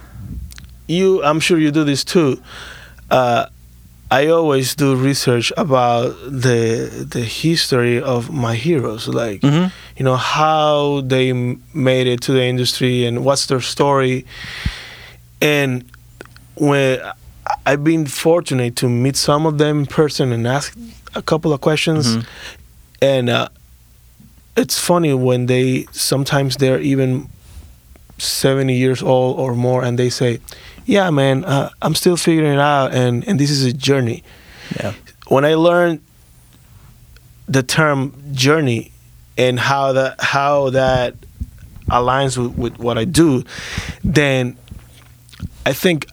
you i'm sure you do this too uh I always do research about the the history of my heroes, like Mhm. you know how they made it to the industry and what's their story. And when I've been fortunate to meet some of them in person and ask a couple of questions, Mhm. and uh, it's funny when they sometimes they're even 70 years old or more and they say yeah man uh, i'm still figuring it out and, and this is a journey Yeah. when i learned the term journey and how that how that aligns with, with what i do then i think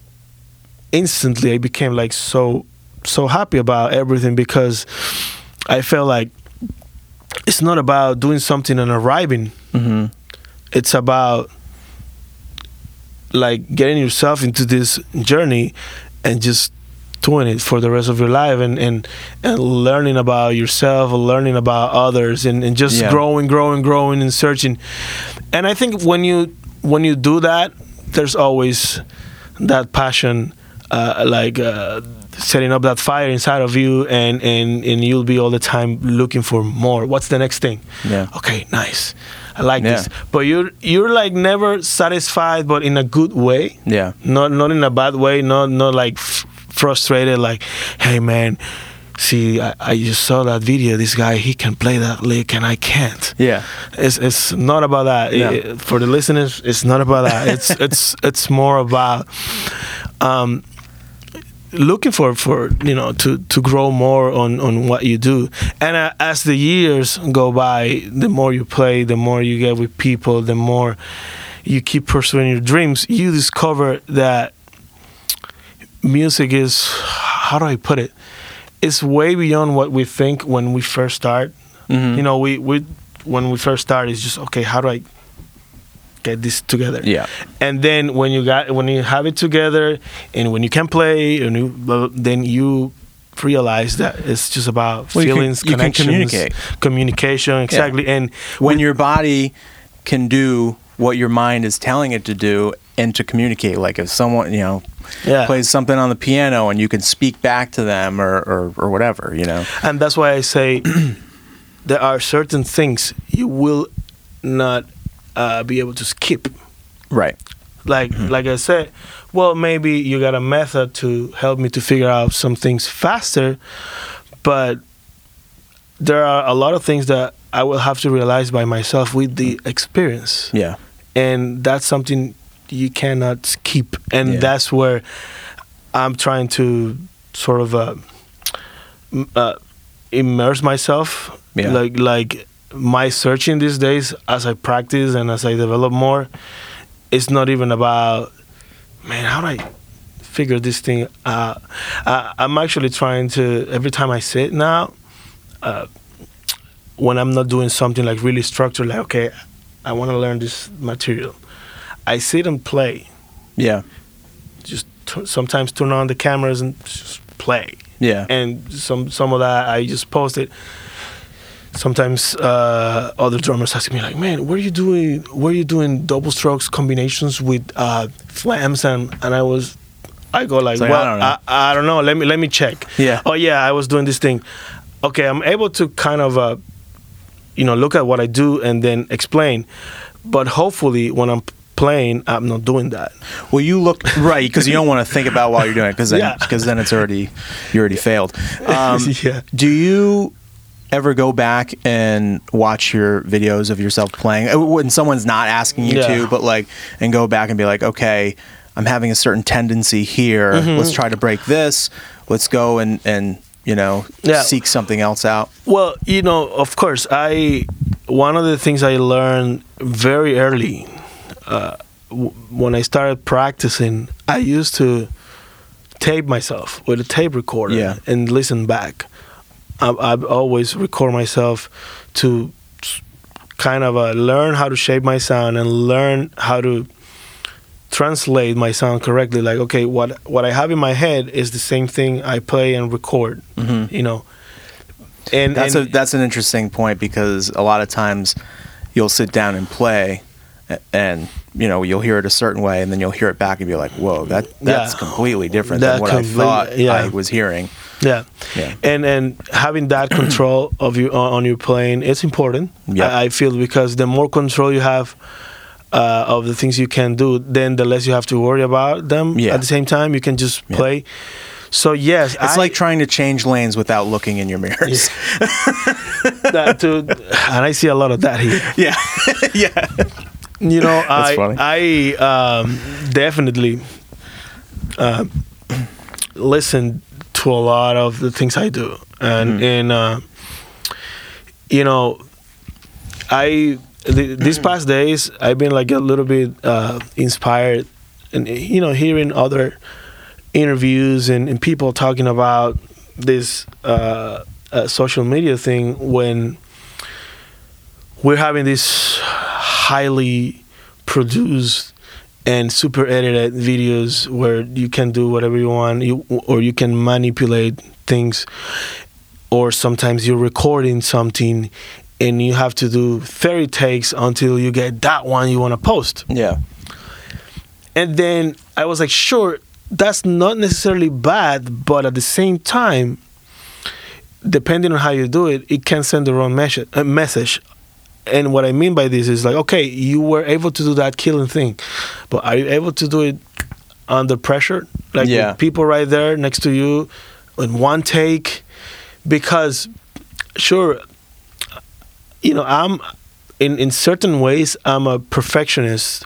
instantly i became like so so happy about everything because i felt like it's not about doing something and arriving Mm-hmm. it's about like getting yourself into this journey and just doing it for the rest of your life and and, and learning about yourself learning about others and, and just Yeah. growing growing growing and searching and i think when you when you do that there's always that passion uh, like uh, setting up that fire inside of you and, and and you'll be all the time looking for more what's the next thing Yeah. okay nice i like Yeah. this but you're you're like never satisfied but in a good way Yeah. not not in a bad way not not like f- frustrated like hey man see I, I just saw that video this guy he can play that lick and i can't Yeah. it's it's not about that No. It- for the listeners it's not about that it's it's it's more about um looking for for you know to to grow more on on what you do. And uh, as the years go by the more you play the more you get with people the more you keep pursuing your dreams you discover that music is how do i put it? It's way beyond what we think when we first start. Mhm. you know we we when we first start it's just okay how do i get this together Yeah. and then when you got when you have it together and when you can play and you, then you realize that it's just about Well, you can- feelings you can connections communicate. communication exactly and When your body can do what your mind is telling it to do and to communicate, like if someone, you know, yeah plays something on the piano and you can speak back to them or, or, or whatever, you know. and that's why i say there are certain things you will not uh, be able to skip Right. like like I said, well maybe you got a method to help me to figure out some things faster, but there are a lot of things that I will have to realize by myself with the experience, Yeah. and that's something you cannot skip, and Yeah. that's where I'm trying to sort of uh, uh, immerse myself, Yeah. like like my searching these days as I practice and as I develop more, it's not even about man how do I figure this thing out. Uh, I'm actually trying to every time I sit now. Uh, when I'm not doing something like really structured, like okay, I want to learn this material, I sit and play. Yeah. Just t- sometimes turn on the cameras and just play Yeah. and some some of that I just post it. Sometimes uh, other drummers ask me like, "Man, where are you doing? Where are you doing double strokes combinations with uh, flams?" And and I was, I go like, like, "Well, I don't know." I, I don't know. Let me let me check." Yeah. Oh yeah, I was doing this thing. Okay, I'm able to kind of, uh, you know, look at what I do and then explain. But hopefully, when I'm playing, I'm not doing that. Well, you look right because you don't want to think about while you're doing it because then, Yeah. 'cause then it's already you already failed. Um, Yeah. Do you ever go back and watch your videos of yourself playing Uh, when someone's not asking you Yeah. to, but like and go back and be like, okay, I'm having a certain tendency here. Mm-hmm. Let's try to break this. Let's go and and you know Yeah. seek something else out. Well, you know, of course, I one of the things I learned very early uh, w- when I started practicing, I used to tape myself with a tape recorder Yeah. and listen back. I, always record myself to kind of uh, learn how to shape my sound and learn how to translate my sound correctly. Like, okay, what what I have in my head is the same thing I play and record. You know, and That's and, a that's an interesting point because a lot of times you'll sit down and play and you know you'll hear it a certain way and then you'll hear it back and be like whoa that that's Yeah. completely different That than what I thought yeah. I was hearing Yeah. Yeah. And and having that control of you on, your plane, is important. Yeah. I, I feel because the more control you have uh, of the things you can do, then the less you have to worry about them. Yeah. At the same time, you can just Yeah. play. So yes, It's I- like trying to change lanes without looking in your mirrors. that too, and I see a lot of that here. Yeah. yeah. You know, That's I funny. I um, definitely uh, listen to a lot of the things I do, and Mhm. and uh, you know, I th- these past days I've been like a little bit uh, inspired, and you know, hearing other interviews and, and people talking about this uh, uh, social media thing when we're having this highly produced and super edited videos where you can do whatever you want you, or you can manipulate things or sometimes you're recording something and you have to do 30 takes until you get that one you want to post Yeah. and then I was like, sure, that's not necessarily bad, but at the same time, depending on how you do it, it can send the wrong message. Uh, And what I mean by this is like, okay, you were able to do that killing thing, but are you able to do it under pressure? Like Yeah. with people right there next to you in one take? Because, sure, you know, I'm in in certain ways I'm a perfectionist.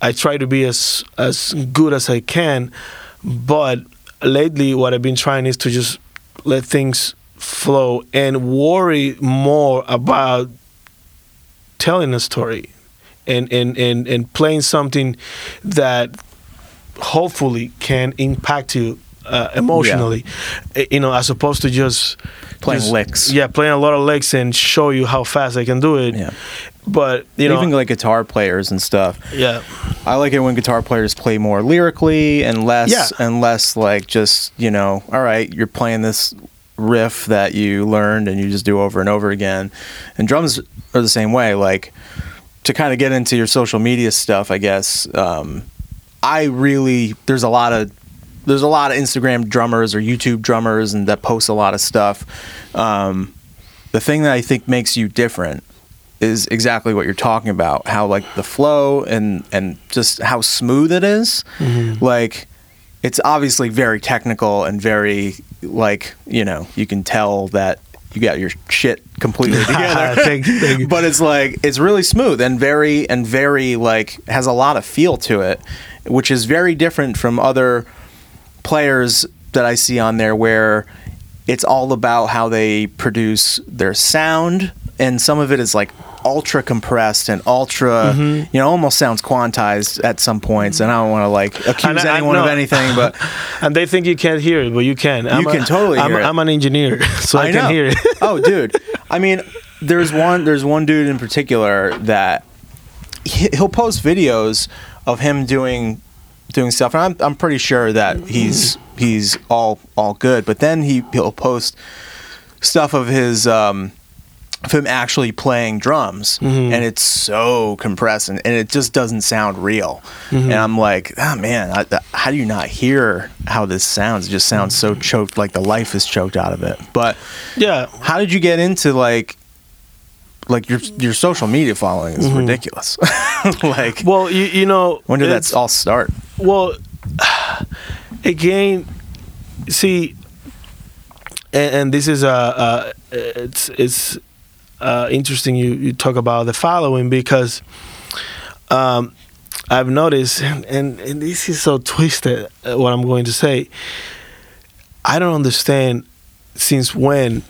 I try to be as as good as I can, but lately what I've been trying is to just let things flow and worry more about telling a story and and and, and playing something that hopefully can impact you uh, emotionally Uh, you know as opposed to just Playing just- licks. yeah playing a lot of licks and show you how fast I can do it Yeah. but you know Even like guitar players and stuff. yeah I like it when guitar players play more lyrically and less Yeah. and less like just, you know, all right, you're playing this riff that you learned and you just do over and over again. And drums are the same way. Like to kind of get into your social media stuff, I guess, um, I really there's a lot of there's a lot of Instagram drummers or YouTube drummers and that post a lot of stuff. Um, the thing that I think makes you different is exactly what you're talking about. How like the flow and and just how smooth it is. Like it's obviously very technical and very like you know you can tell that you got your shit completely together. Thank thank. But it's like it's really smooth and very and very like has a lot of feel to it, which is very different from other players that I see on there where it's all about how they produce their sound and some of it is like ultra compressed and ultra Mm-hmm. you know almost sounds quantized at some points and I don't want to like accuse I- anyone of no. anything but and they think you can't hear it, but you can. I'm can a- totally I'm, it. I'm an engineer, so I, can hear it. oh, dude. I mean, there's one. There's one dude in particular that he- he'll post videos of him doing doing stuff, and I'm I'm pretty sure that he's he's all all good. But then he he'll post stuff of his. Um, of him actually playing drums Mm-hmm. and it's so compressed and, and it just doesn't sound real. Mm-hmm. and i'm like oh man I, th- how do you not hear how this sounds? It just sounds so choked like the life is choked out of it. But yeah, how did you get into like like your your social media following is ridiculous. Like Mm-hmm. well, you, you know, when did that all start? Well, again, see, and, and this is uh, uh it's it's uh, interesting. You you talk about the following because um, I've noticed, and, and and this is so twisted. uh, What I'm going to say, I don't understand since when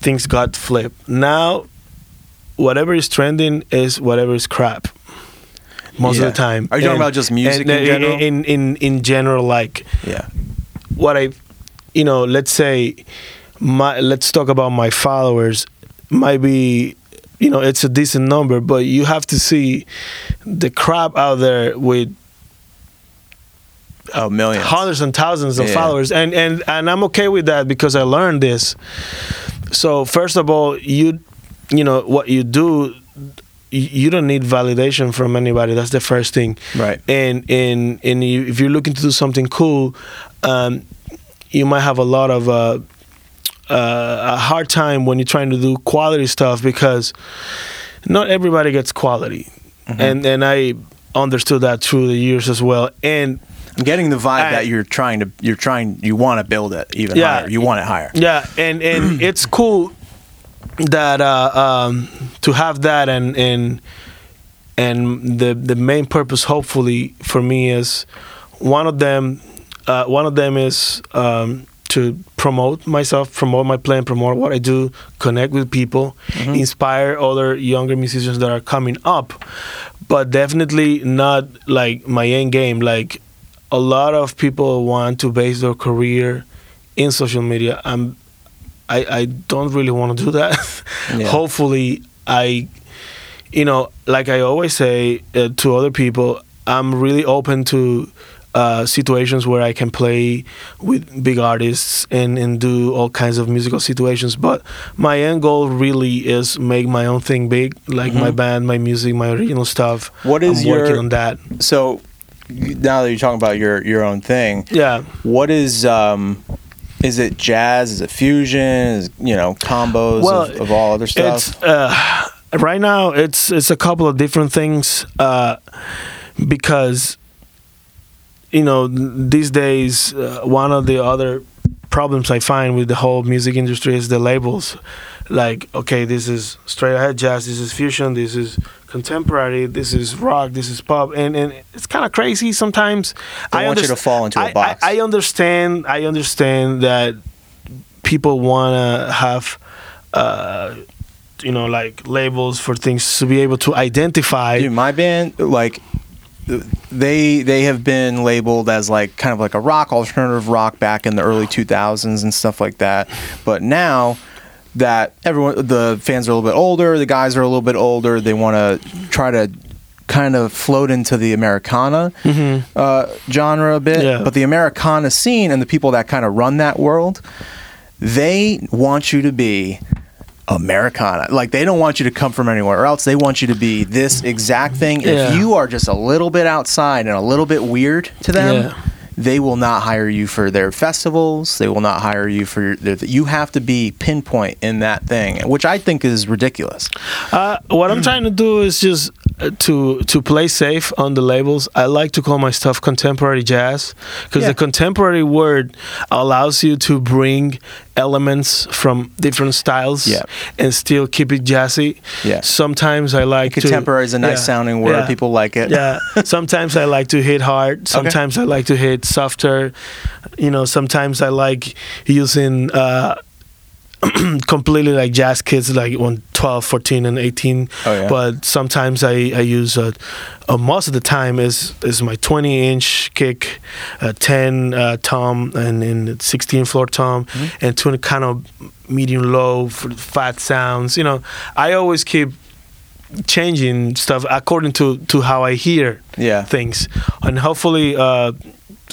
things got flipped. Now, whatever is trending is whatever is crap. Most Yeah. of the time. Are you talking about just music and, in general? In, in in general, like yeah what I, you know, let's say, my let's talk about my followers. Might be, you know, it's a decent number, but you have to see the crap out there with oh millions hundreds and thousands of Yeah. followers, and and and I'm okay with that because I learned this. So first of all, you, you know, what you do. you- You don't need validation from anybody. That's the first thing Right. and and and you, if you're looking to do something cool, um, you might have a lot of uh, uh, a hard time when you're trying to do quality stuff because not everybody gets quality, Mm-hmm. and and I understood that through the years as well. And I'm getting the vibe I- that you're trying to you're trying you want to build it even Yeah. higher. You want it higher. yeah, and and it's cool that uh, um, to have that and and and the the main purpose hopefully for me is one of them uh, one of them is um, to promote myself promote my playing promote what i do connect with people inspire other younger musicians that are coming up. But definitely not like my end game. Like a lot of people want to base their career in social media. I'm i, I don't really want to do that. Yeah. hopefully i you know, like I always say uh, to other people, I'm really open to uh, situations where I can play with big artists and, and do all kinds of musical situations. But my end goal really is make my own thing big, like my band, my music, my original stuff. Mm-hmm. What is I'm working your- on that? So now that you're talking about your your own thing, Yeah. what is um is it jazz? Is it fusion? Is you know combos Well, of, of all other stuff? It's uh, right now. It's it's a couple of different things uh, because you know these days uh, one of the other problems I find with the whole music industry is the labels. Like, okay, this is straight ahead jazz, this is fusion, this is contemporary, this is rock, this is pop, and and it's kind of crazy sometimes. They want you to fall into a I- I- box. I understand. I understand that people want to have uh, you know like labels for things to be able to identify Dude, my band like they they have been labeled as like kind of like a rock alternative rock back in the early 2000s and stuff like that but now that everyone the fans are a little bit older the guys are a little bit older they want to try to kind of float into the americana uh, genre a bit Mm-hmm. Yeah. but the americana scene and the people that kind of run that world they want you to be Americana. Like they don't want you to come from anywhere else. They want you to be this exact thing. Yeah. If you are just a little bit outside and a little bit weird to them, Yeah. they will not hire you for their festivals. They will not hire you for your. their- You have to be pinpoint in that thing, which I think is ridiculous. Uh, what I'm trying to do is just uh, to to play safe on the labels. I like to call my stuff contemporary jazz because Yeah. the contemporary word allows you to bring elements from different styles Yeah. and still keep it jazzy. Yeah. Sometimes I like to- Contemporary is a nice yeah, sounding word. yeah. People like it. Yeah. Sometimes I like to hit hard. Sometimes I like to hit softer. You know, sometimes I like using uh, completely like jazz kids, like when 12, 14, and 18. Oh, yeah. But sometimes I, I use, uh, uh, most of the time is is my 20 inch kick, uh, 10 uh, tom, and, and 16 floor tom, Mm-hmm. and to kind of medium low for fat sounds. You know, I always keep changing stuff according to to how I hear Yeah. things, and hopefully, uh,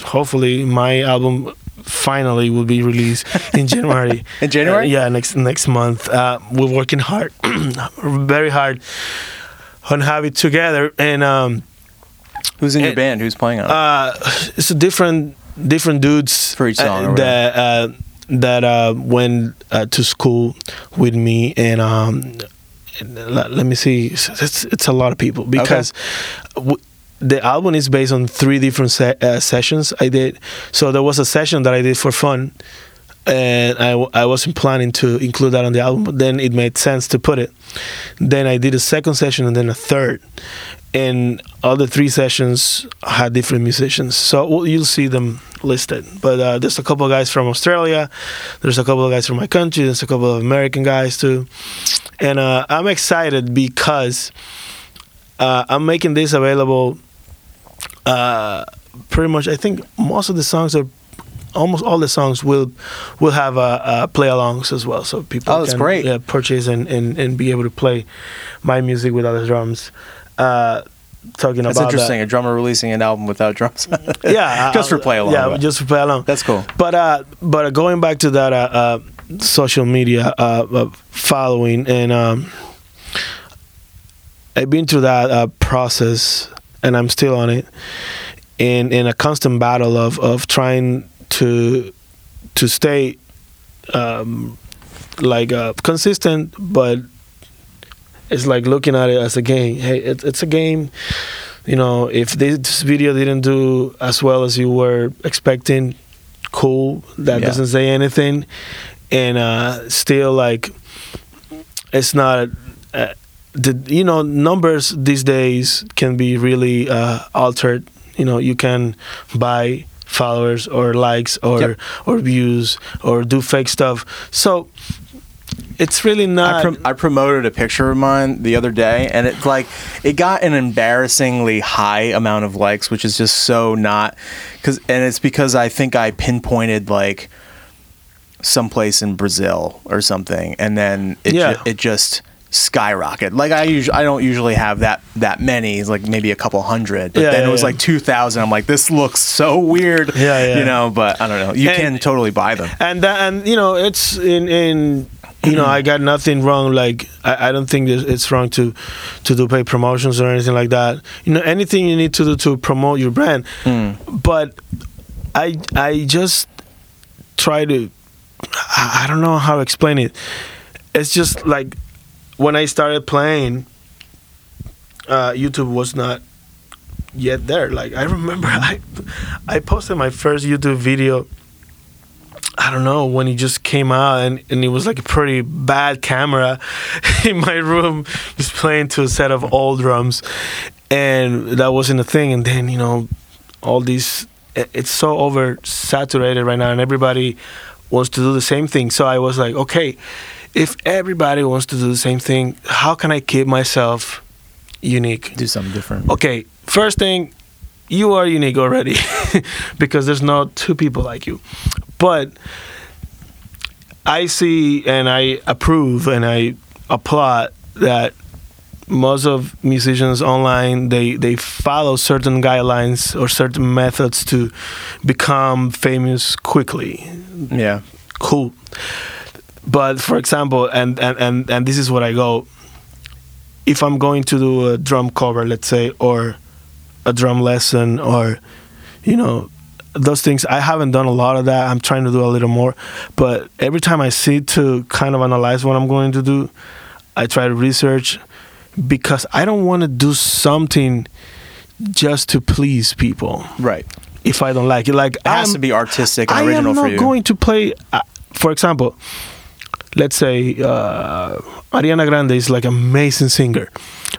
hopefully my album finally will be released in January. In January? Uh, yeah, next next month. Uh, we're working hard, very hard, on have it together, and um, Who's in your band? Who's playing on it? uh, it's a different different dudes For each song uh, that uh, that uh, went uh, to school with me and um, let, let me see it's, it's a lot of people because w- the album is based on three different se- uh, sessions I did. So there was a session that I did for fun and I, w- I wasn't planning to include that on the album but then it made sense to put it. Then I did a second session and then a third and all the three sessions had different musicians. So well, you'll see them listed but uh, there's a couple of guys from australia there's a couple of guys from my country there's a couple of american guys too. And uh, i'm excited because uh, i'm making this available uh, pretty much i think most of the songs are almost all the songs will will have uh, uh, play alongs as well so people Oh, can great. yeah, purchase and, and, and be able to play my music without the drums uh, talking That's about interesting. A drummer releasing an album without drums. yeah Just uh, for play along, yeah but- just for play along That's cool. but uh, but going back to that uh, uh, social media uh, uh, following, and um, I've been through that uh, process, and I'm still on it, in in a constant battle of of trying to to stay um, like uh, consistent, but it's like looking at it as a game. Hey, it, it's a game. You know, if this video didn't do as well as you were expecting, cool. That Yeah. doesn't say anything, and uh, still like it's not. Uh, the you know numbers these days can be really uh, altered. You know, you can buy followers or likes or Yep. or views or do fake stuff. So it's really I, not. prom- I promoted a picture of mine the other day, and it like it got an embarrassingly high amount of likes, which is just so not because, and it's because I think I pinpointed like someplace in Brazil or something, and then it ju- Yeah. it just skyrocketed. Like I usually I don't usually have that that many, it's like maybe a couple hundred, but Yeah, then yeah, it was yeah. like two thousand. I'm like, this looks so weird, Yeah, yeah. you know. But I don't know. You And- can totally buy them. and that, and you know it's in in you know I got nothing wrong like I, I don't think it's wrong to to do paid promotions or anything like that you know anything you need to do to promote your brand mm. but I I just try to I I don't know how to explain it it's just like when I started playing uh, YouTube was not yet there. Like I remember I I posted my first YouTube video I don't know when it just came out and, and it was like a pretty bad camera in my room just playing to a set of old drums. And that wasn't a thing and then you know all these it's so oversaturated right now and everybody wants to do the same thing. So I was like okay if everybody wants to do the same thing how can I keep myself unique Do something different. okay first thing you are unique already because there's not two people like you but i see and i approve and i applaud that most of musicians online they they follow certain guidelines or certain methods to become famous quickly Yeah. cool but for example and and and, and this is what i go if i'm going to do a drum cover let's say or a drum lesson or you know those things i haven't done a lot of that i'm trying to do a little more but every time i sit to kind of analyze what i'm going to do i try to research because i don't want to do something just to please people Right. if i don't like it like It has I'm- to be artistic and I original am not for you. going to play. Uh, for example, let's say uh, Ariana Grande is like amazing singer,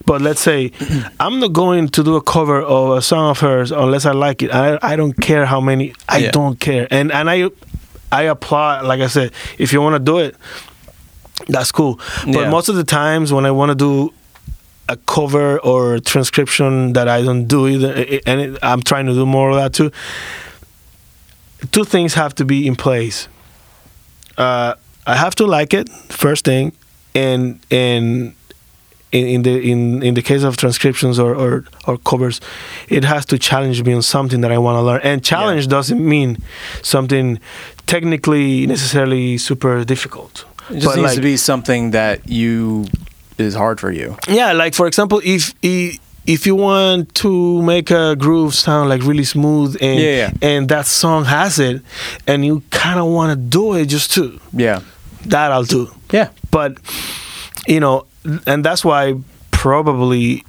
but let's say I'm not going to do a cover of a song of hers unless I like it. I I don't care how many. I Yeah. don't care, and and I I applaud. Like I said, if you want to do it, that's cool. But Yeah. most of the times when I want to do a cover or transcription that I don't do either, and it, I'm trying to do more of that too. Two things have to be in place. Uh, I have to like it first thing, and and in, in the in, in the case of transcriptions or, or, or covers, it has to challenge me on something that I want to learn. And challenge doesn't mean something technically necessarily super difficult. It just But, needs like- to be something that you is hard for you. yeah like for example if i- if you want to make a groove sound like really smooth and Yeah, yeah. and that song has it and you kind of want to do it just to Yeah. that I'll do Yeah. but you know and that's why probably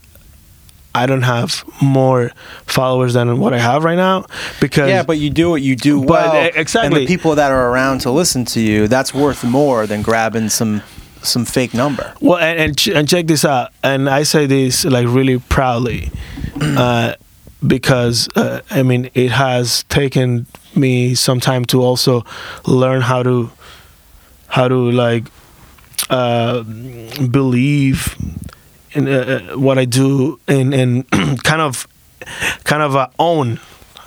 I don't have more followers than what I have right now because Yeah, but you do what you do well. exactly. And the people that are around to listen to you, that's worth more than grabbing some some fake number. Well, and and, ch- and check this out, and I say this like really proudly, uh, because uh, I mean it has taken me some time to also learn how to how to like uh, believe in uh, uh, what I do and and kind of kind of uh, own.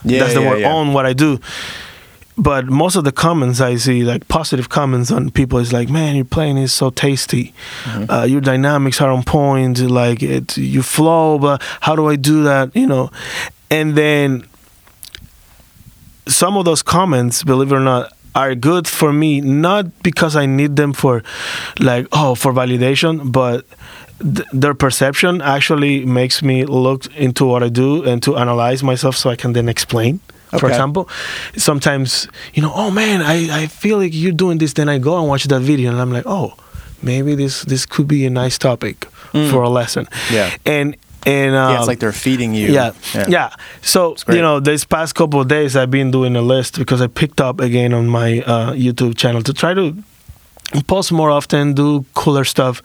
Yeah, That's the yeah, word. yeah. Own what I do but most of the comments I see, like positive comments on people, is like, "Man, your playing is so tasty. Mm-hmm. Uh, your dynamics are on point. Like it, you flow. But how do I do that? You know?" And then some of those comments, believe it or not, are good for me, not because I need them for, like, oh, for validation, but th- their perception actually makes me look into what I do and to analyze myself so I can then explain For example, sometimes you know, oh man, I, I feel like you're doing this. Then I go and watch that video, and I'm like, oh, maybe this this could be a nice topic for a lesson. Mm. Yeah. and and um, yeah, it's like they're feeding you. yeah, yeah. So you know, this past couple of days, I've been doing a list because I picked up again on my uh, YouTube channel to try to post more often, do cooler stuff,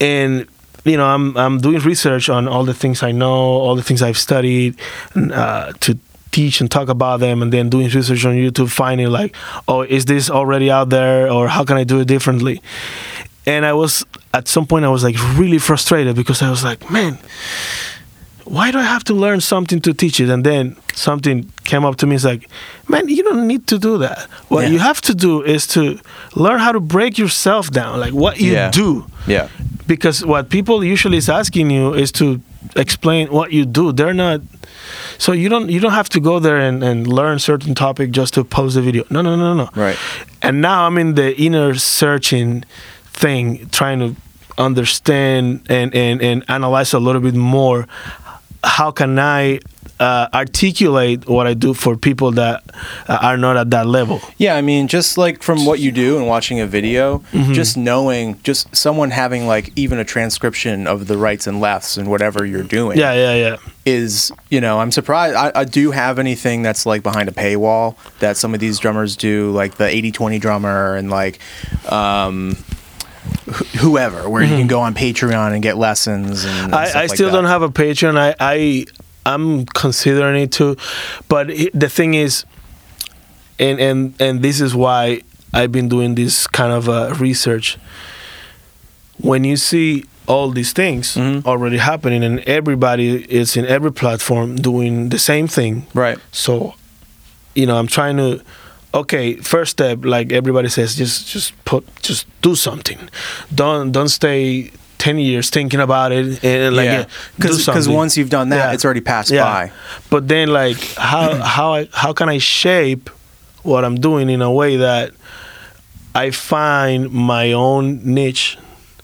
and you know, I'm I'm doing research on all the things I know, all the things I've studied, uh, to teach and talk about them, and then doing research on YouTube, finding like, oh, is this already out there, or how can I do it differently? And I was at some point I was like really frustrated because I was like, man, why do I have to learn something to teach it? And then something came up to me. It's like, man, you don't need to do that. What Yeah. you have to do is to learn how to break yourself down, like what you Yeah. do. Yeah. Because what people usually is asking you is to explain what you do. They're not. So you don't you don't have to go there and, and learn certain topic just to post a video. No, no, no, no. Right. And now I'm in the inner searching thing, trying to understand and, and, and analyze a little bit more. How can I uh, articulate what I do for people that uh, are not at that level? Yeah, I mean, just like from what you do and watching a video, Mm-hmm. just knowing, just someone having like even a transcription of the rights and lefts and whatever you're doing Yeah, yeah, yeah. is, you know, I'm surprised. I, I do have anything that's like behind a paywall that some of these drummers do, like the 80 20 drummer and like, um, wh- whoever, where you can go on Patreon and get lessons. And, Mm-hmm. I, I like still that. don't have a Patreon. I, I I'm considering it too, but the thing is, and and and this is why I've been doing this kind of uh, research. When you see all these things Mhm. already happening, and everybody is in every platform doing the same thing, Right. so you know i'm trying to okay first step like everybody says just just put just do something don't don't stay 10 years thinking about it and like yeah. yeah, Because once you've done that, Yeah. it's already passed Yeah. by. but then like how how I, how can i shape what i'm doing in a way that i find my own niche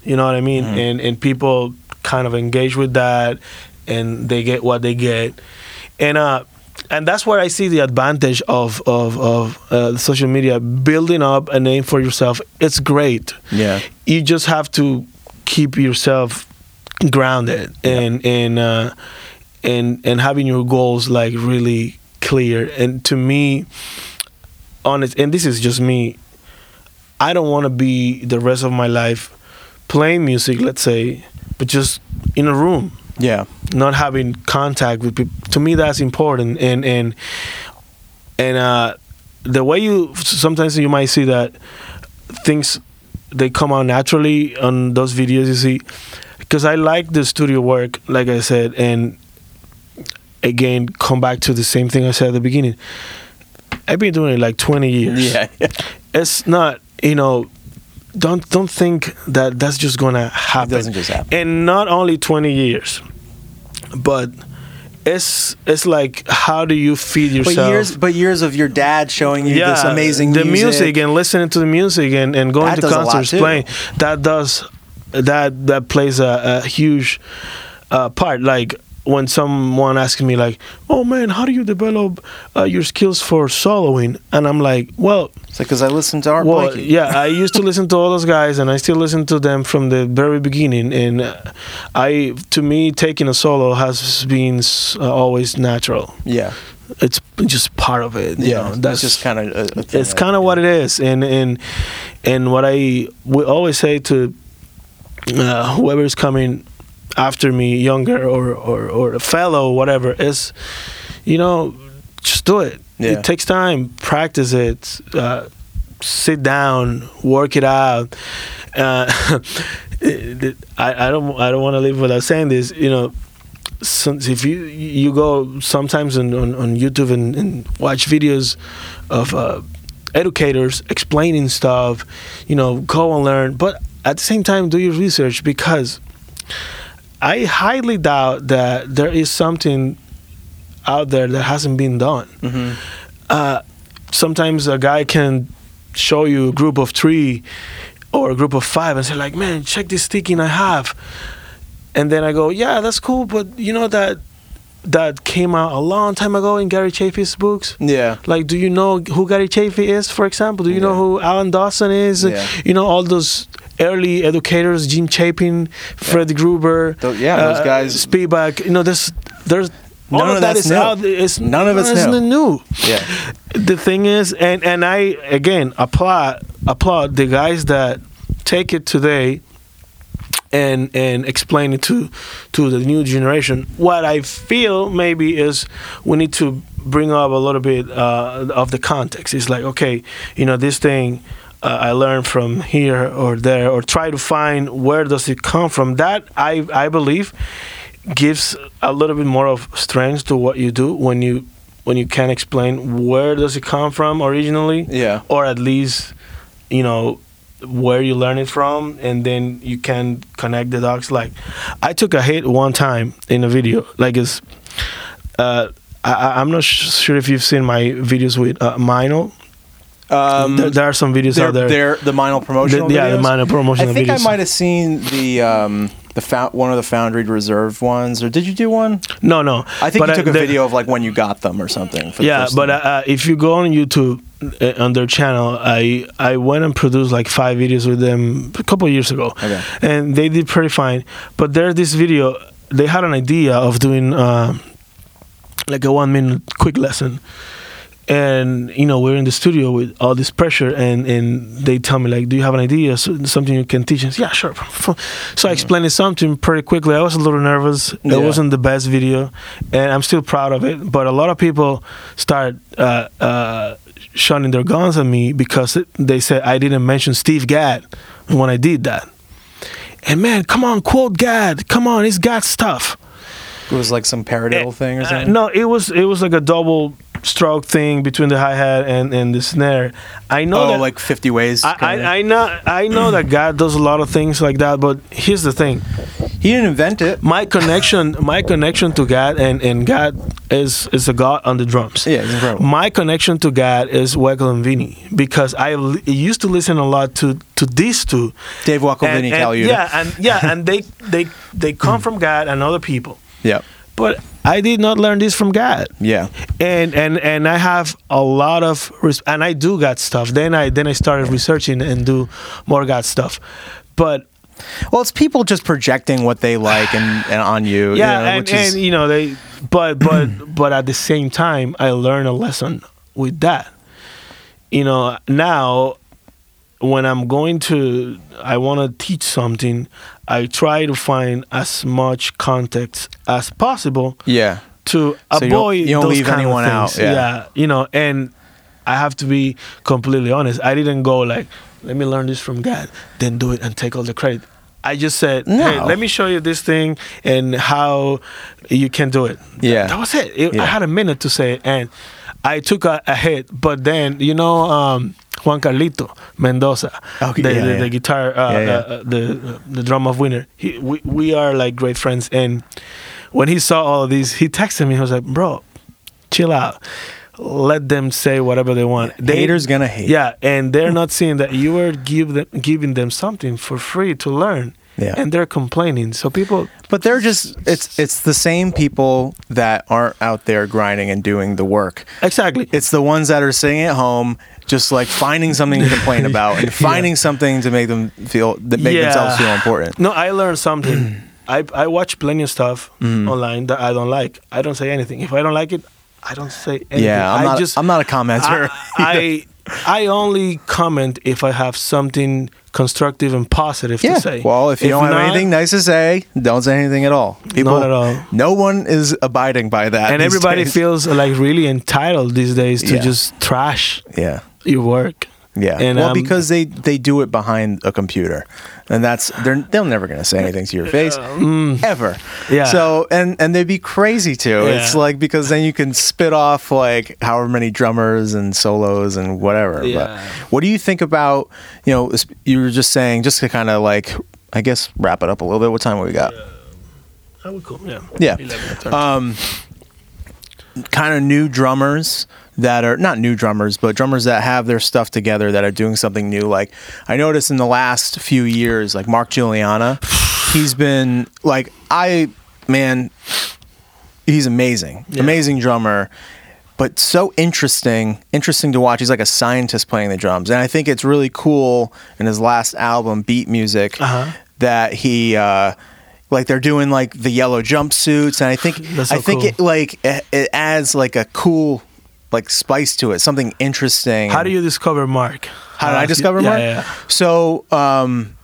you know what i mean Mm-hmm. and and people kind of engage with that and they get what they get and uh and that's where I see the advantage of of of uh, social media building up a name for yourself. It's great. Yeah. You just have to keep yourself grounded and and uh, and and having your goals like really clear. And to me, honest, and this is just me. I don't want to be the rest of my life playing music, let's say, but just in a room Yeah. not having contact with people to me that's important and and and uh the way you sometimes you might see that things they come out naturally on those videos you see because i like the studio work like i said and again come back to the same thing i said at the beginning i've been doing it like 20 years Yeah. yeah. it's not you know don't don't think that that's just gonna happen doesn't just happen. and not only 20 years but it's it's like how do you feed yourself? But years, but years of your dad showing you yeah, this amazing the music. music and listening to the music and, and going That to does a lot, concerts playing that does that that plays a, a huge uh, part. Like when someone asks me like oh man how do you develop uh, your skills for soloing and i'm like well It's like because I listened to Art well, Blakey. yeah, I used to listen to all those guys, and I still listen to them from the very beginning. And uh, I, to me, taking a solo has been uh, always natural. Yeah. It's just part of it. you know, that's just kind of. A, a thing it's kind of what it is, and and and what I we always say to uh, is coming after me, younger or or or a fellow, whatever, is you know, just do it. Yeah. It takes time. Practice it. Uh, sit down, work it out. Uh, I, I don't I don't want to leave without saying this. You know, since if you you go sometimes on, on, on YouTube and, and watch videos of uh, educators explaining stuff, you know, go and learn. But at the same time, do your research because I highly doubt that there is something out there that hasn't been done. Mhm. Uh, sometimes a guy can show you a group of three or a group of five and say like, "Man, check this sticking I have," and then I go, "Yeah, that's cool, but you know that that came out a long time ago in Gary Chaffee's books. Yeah. Like, do you know who Gary Chafee is, for example? Do you know who Alan Dawson is? Yeah. You know, all those early educators, Jim Chapin, Fred Gruber. Tho- yeah, those guys- Speedback. You know, there's, there's, None all of of that's new. out. It's, None of it's it's new. new. Yeah. The thing is, and, and I, again, applaud, applaud the guys that take it today and and explain it to to the new generation. What I feel maybe is we need to bring up a little bit uh, of the context. It's like okay, you know, this thing uh, I learned from here or there, or try to find where does it come from. That I I believe gives a little bit more of strength to what you do when you when you can explain where does it come from originally Yeah. or at least you know where you learn it from and then you can connect the dots like i took a hit one time in a video like it's uh I, I'm not sure if you've seen my videos with uh, Meinl. Um, there, there are some videos they're, out there. they're the Meinl promotional The- yeah, the videos? Meinl promotional I think videos. I might have seen the um, the one of the Foundry Reserve ones, or did you do one? no, no. I think But, you took a the- video of like when you got them or something. For the yeah but uh, uh, if you go on youtube uh, on their channel i i went and produced like five videos with them a couple of years ago Okay. and they did pretty fine but there's this video they had an idea of doing uh, like a one minute quick lesson and you know we're in the studio with all this pressure and and they tell me like do you have an idea? Something you can teach us? Yeah sure. So i explained something pretty quickly. I was a little nervous. Yeah. it wasn't the best video and i'm still proud of it. But a lot of people start uh, uh, shunning their guns at me because they said i didn't mention steve gadd when i did that. And man come on quote gadd. Come on it's got stuff it was like some paradiddle thing or uh, something. no, it was it was like a double stroke thing between the hi hat and, and the snare. I know oh, that like fifty ways. I. I, I know I know that Gadd does a lot of things like that, but here's the thing: he didn't invent it. my connection my connection to Gadd and, and Gadd is is a God on the drums. Yeah, it's incredible. My connection to Gadd is Weckl and Vinny because I li- used to listen a lot to to these two. Dave Weckl, And- Vinny and- Colaiuta. Yeah, and yeah, and they they they come from Gadd and other people, yeah, but I did not learn this from Gadd. yeah. and and and I have a lot of res- and I do Gadd stuff. Then I then I started researching and do more Gadd stuff, but Well, it's people just projecting what they like and, and on you. yeah, you know, and, which is, and you know they, but but but at the same time, I learned a lesson with that. You know now. When I'm going to, I want to teach something. I try to find as much context as possible yeah, to So you don't- avoid you don't those leave anyone out, things. yeah. you know, and I have to be completely honest. I didn't go like, let me learn this from Gadd, then do it and take all the credit. I just said, hey, let me show you this thing and how you can do it. Yeah. that was it. It- Yeah. I had a minute to say it, and I took a, a hit. But then, you know, um, Juan Carlito Mendoza, Okay, the, yeah, the, yeah. the guitar, uh, Yeah, uh, the the drum of winner. He, we we are like great friends, and when he saw all of these, he texted me. He was like, "Bro, chill out. Let them say whatever they want. They, haters gonna hate. Yeah, and they're not seeing that you are give them, giving them something for free to learn. Yeah. and they're complaining. So people, But they're just it's it's the same people that aren't out there grinding and doing the work. exactly. It's the ones that are sitting at home just like finding something to complain about and finding something to make them feel that make themselves feel important. No, I learned something. I I watch plenty of stuff Mm-hmm. online that I don't like. I don't say anything. If I don't like it, I don't say anything. Yeah, I'm I not just I'm not a commenter. I, I I only comment if I have something constructive and positive yeah. to say. Well, if you don't have not- anything nice to say, don't say anything at all. People, Not at all. No one is abiding by that. and everybody days. feels like really entitled these days to Yeah. just trash Yeah. Your work. Yeah. And, well, um, because they they do it behind a computer, and that's they're they're never gonna say anything to your face ever. mm. Yeah. So and and they'd be crazy too. It's like because then you can spit off like however many drummers and solos and whatever. Yeah. But what do you think about you know you were just saying just to kind of like I guess wrap it up a little bit. What time we got? That would cool. Yeah. Yeah. 11, 13. Um, kind of new drummers that are not new drummers, but drummers that have their stuff together that are doing something new. Like I noticed in the last few years, like Mark Guiliana, he's been like I man. he's amazing, Yeah. amazing drummer, but so interesting, interesting to watch. He's like a scientist playing the drums, and I think it's really cool in his last album, Beat Music, Uh-huh. that he. Uh, like they're doing like the yellow jumpsuits, and I think so I think cool. it like it, it adds like a cool like spice to it, something interesting. How do you discover Mark? How did I discover yeah, Mark? Yeah, yeah. So, um,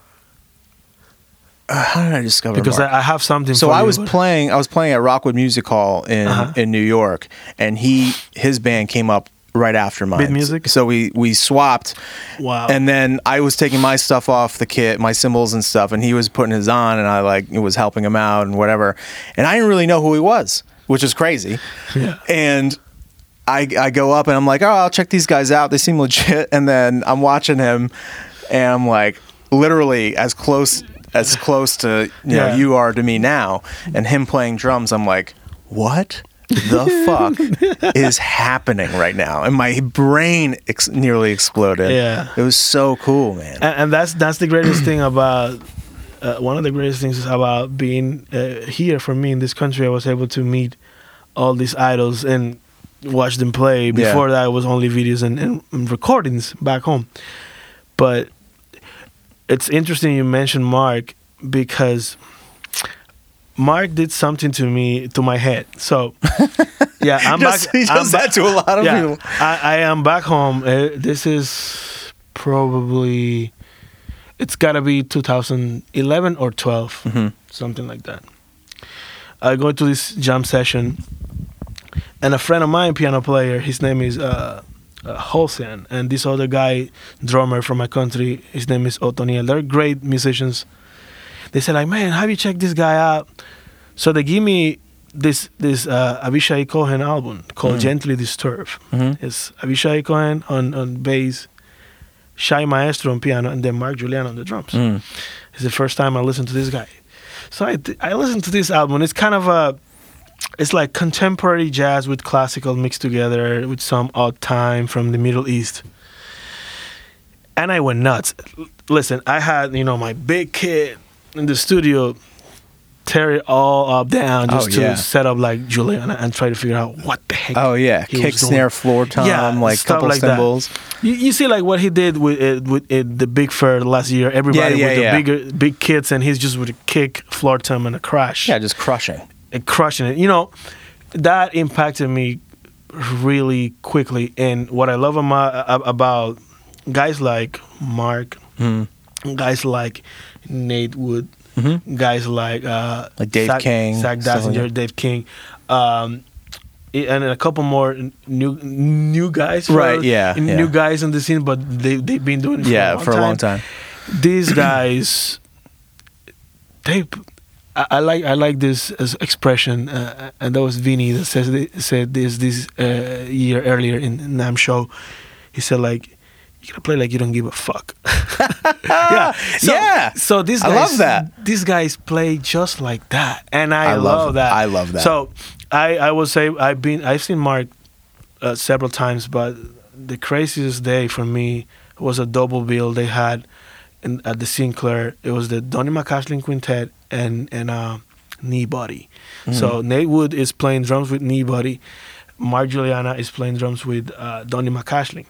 uh, how did I discover Because Mark? I, I have something. so I you, was playing. I was playing at Rockwood Music Hall in Uh-huh. in New York, and he his band came up right after mine. Music? So we we swapped. Wow. And then I was taking my stuff off the kit, my cymbals and stuff, and he was putting his on, and I like was helping him out and whatever. And I didn't really know who he was, which is crazy. Yeah. And I I go up and I'm like, oh, I'll check these guys out. They seem legit. And then I'm watching him, and I'm like, literally as close as close to you know you are to me now, and him playing drums. I'm like, what the fuck is happening right now? And my brain ex- nearly exploded. Yeah. it was so cool, man. and, and that's that's the greatest thing about uh, one of the greatest things is about being uh, here for me in this country. I was able to meet all these idols and watch them play. Before that, it was only videos and, and recordings back home. But it's interesting you mentioned Mark because Mark did something to me to my head. So yeah, I'm Just- back. he does I'm that to a lot of yeah, people. I, I am back home. Uh, this is probably it's gotta be 2011 or 12, Mhm. something like that. I go to this jam session, and a friend of mine, piano player, his name is uh, uh, Holsen, and this other guy, drummer from my country, his name is Otoniel. They're great musicians. They said like, man, have you checked this guy out? So they give me this this uh, Avishai Cohen album called Mm. Gently Disturbed. Mhm. It's Avishai Cohen on, on bass, Shai Maestro on piano, and then Mark Julian on the drums. Mm. It's the first time I listened to this guy. So I, I listened to this album. It's kind of a, it's like contemporary jazz with classical mixed together with some odd time from the Middle East. And I went nuts. Listen, I had, you know, my big kit in the studio tear it all up down just Oh, to yeah. set up like Guiliana and try to figure out what the heck. Oh yeah, kick, snare, floor tom, Yeah, like couple like cymbals. You, you see like what he did with it, with it, the big fair last year. Everybody Yeah, yeah, with the bigger big kits, and he's just with a kick, floor tom, and a crash. Yeah, just crushing. and crushing it. You know, that impacted me really quickly. And what I love about, about guys like Mark, Mm. guys like Nate Wood, Mhm. guys like uh, Like Dave Zach, King, Zach stuff like Dave King. Um, and a couple more new new guys, for- Right, yeah, new yeah. guys in the scene, but they they've been doing it for a Yeah, long for a time long time. these guys they I, I like I like this expression uh, and that was Vinny that says said this this uh, year earlier in NAMM show he said like you gotta play like you don't give a fuck yeah so, Yeah. so these I guys love that. these guys play just like that and I, I love love, that I love that. so I I will say I've been I've seen Mark uh, several times, but the craziest day for me was a double bill they had in, at the Sinclair. It was the Donny McCaslin Quintet and and uh, Kneebody. So Nate Wood is playing drums with Kneebody. Mark Guiliana is playing drums with uh, Donny McCaslin.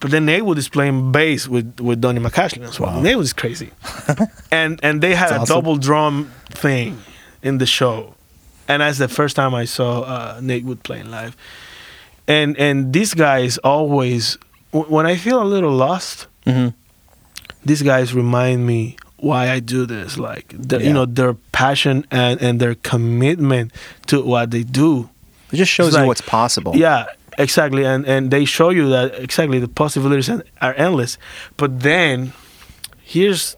But then Nate Wood is playing bass with, with Donny McCaslin as well. Wow. Nate Wood is crazy. and and they had That's a awesome. double drum thing in the show. And that's the first time I saw uh, Nate Wood playing live. And and these guys always, w- when I feel a little lost, hmm these guys remind me why I do this. Like, the, Yeah. you know, their passion and, and their commitment to what they do. It just shows It's you like- what's possible. Yeah, exactly. And and they show you that exactly the possibilities are endless. But then, here's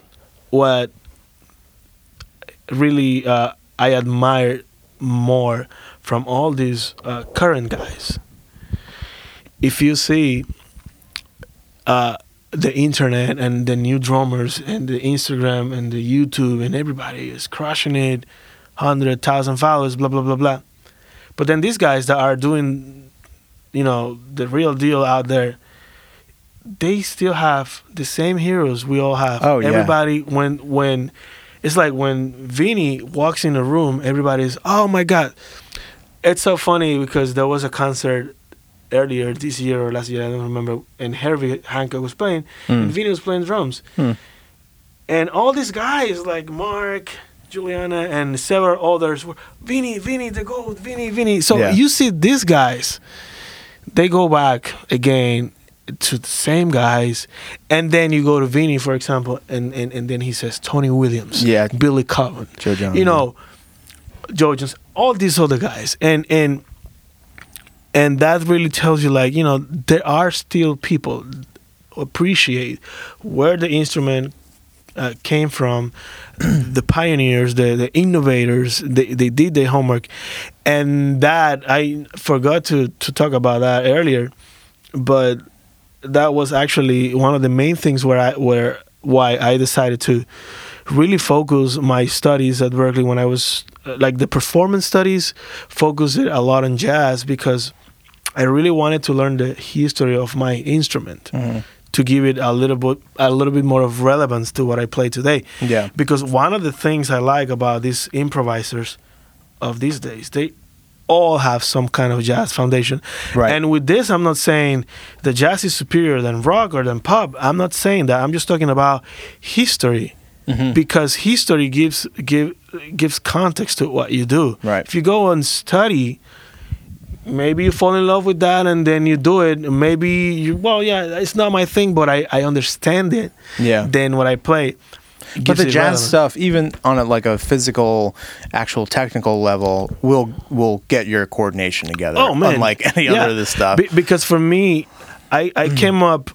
what really uh, I admire more from all these uh, current guys. If you see uh, the internet and the new drummers and the Instagram and the YouTube and everybody is crushing it, hundred thousand followers, blah blah blah blah. But then these guys that are doing, you know, the real deal out there, they still have the same heroes we all have. Oh, yeah. Everybody when when it's like when Vinny walks in the room, everybody's oh my god. it's so funny because there was a concert earlier this year or last year, I don't remember, and Herbie Hancock was playing, and Vinny was playing drums. Hmm. And all these guys like Mark, Guiliana, and several others were Vinny, Vinny, the goat, Vinny, Vinny. So Yeah. you see these guys, they go back again to the same guys, and then you go to Vinny, for example, and, and, and then he says Tony Williams, Yeah. Billy Cotton, Joe Jones, you know, Joe Jones, all these other guys, and and and that really tells you like you know there are still people appreciate where the instrument uh, came from the pioneers the, the innovators. They, they did their homework. And that i forgot to, to talk about that earlier but that was actually one of the main things where i where why i decided to really focus my studies at berklee when i was uh, like the performance studies focused a lot on jazz because i really wanted to learn the history of my instrument to give it a little bit a little bit more of relevance to what I play today. Yeah. Because one of the things I like about these improvisers of these days, they all have some kind of jazz foundation. Right. And with this, I'm not saying the jazz is superior than rock or than pop. I'm not saying that. I'm just talking about history. Mm-hmm. Because history gives give gives context to what you do. Right. If you go and study, maybe you fall in love with that and then you do it maybe you well yeah it's not my thing but i, I understand it Yeah. then what i play But the jazz relevance. stuff, even on a, like a physical, actual technical level, will will get your coordination together. oh man unlike any Yeah. other of this stuff. Be- because for me i i mm. came up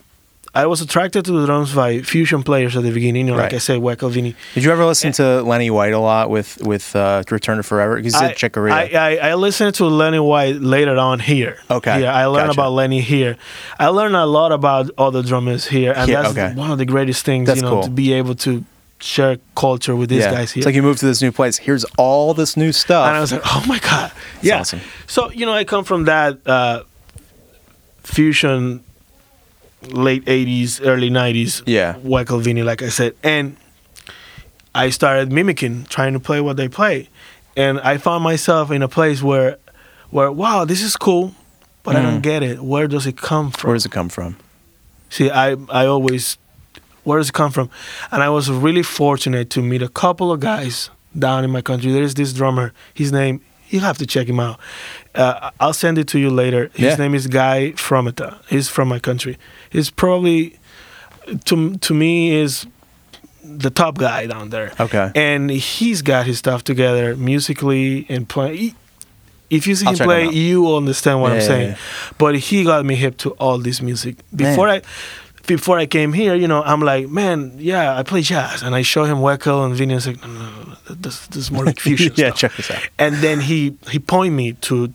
i was attracted to the drums by fusion players at the beginning you know, like Right. i said Weckl Vini. Did you ever listen to Lenny White a lot with with uh, Return to Forever? Because I, Chick Corea. I, I, I listened to Lenny White later on here. Okay, Yeah, I learned gotcha. about Lenny here. I learned a lot about other drummers here, and Here, that's okay. one of the greatest things, That's you know, cool. to be able to share culture with these yeah. guys here. It's like you moved to this new place. Here's all this new stuff. and I was like, oh my god, yeah. awesome. So you know, I come from that uh, fusion, late '80s, early '90s, Yeah. Vini, like I said, and I started mimicking, trying to play what they play, and I found myself in a place where, where wow, this is cool, but I don't Mhm. get it. Where does it come from? Where does it come from? See, I I always, where does it come from? And I was really fortunate to meet a couple of guys down in my country. There's this drummer. His name, you have to check him out. Uh, I'll send it to you later. His Yeah. name is Guy Frometa. He's from my country. He's probably, to to me, is the top guy down there. Okay. And he's got his stuff together musically and playing. If you see I'll him play, you will understand what Yeah, I'm saying. yeah. But he got me hip to all this music. Before I before I came here, you know, I'm like, man, yeah, I play jazz, and I show him Weckl and Vinny. and like, no, no, no, no, this, this is more like fusion. yeah, stuff. check this out. And then he he point me to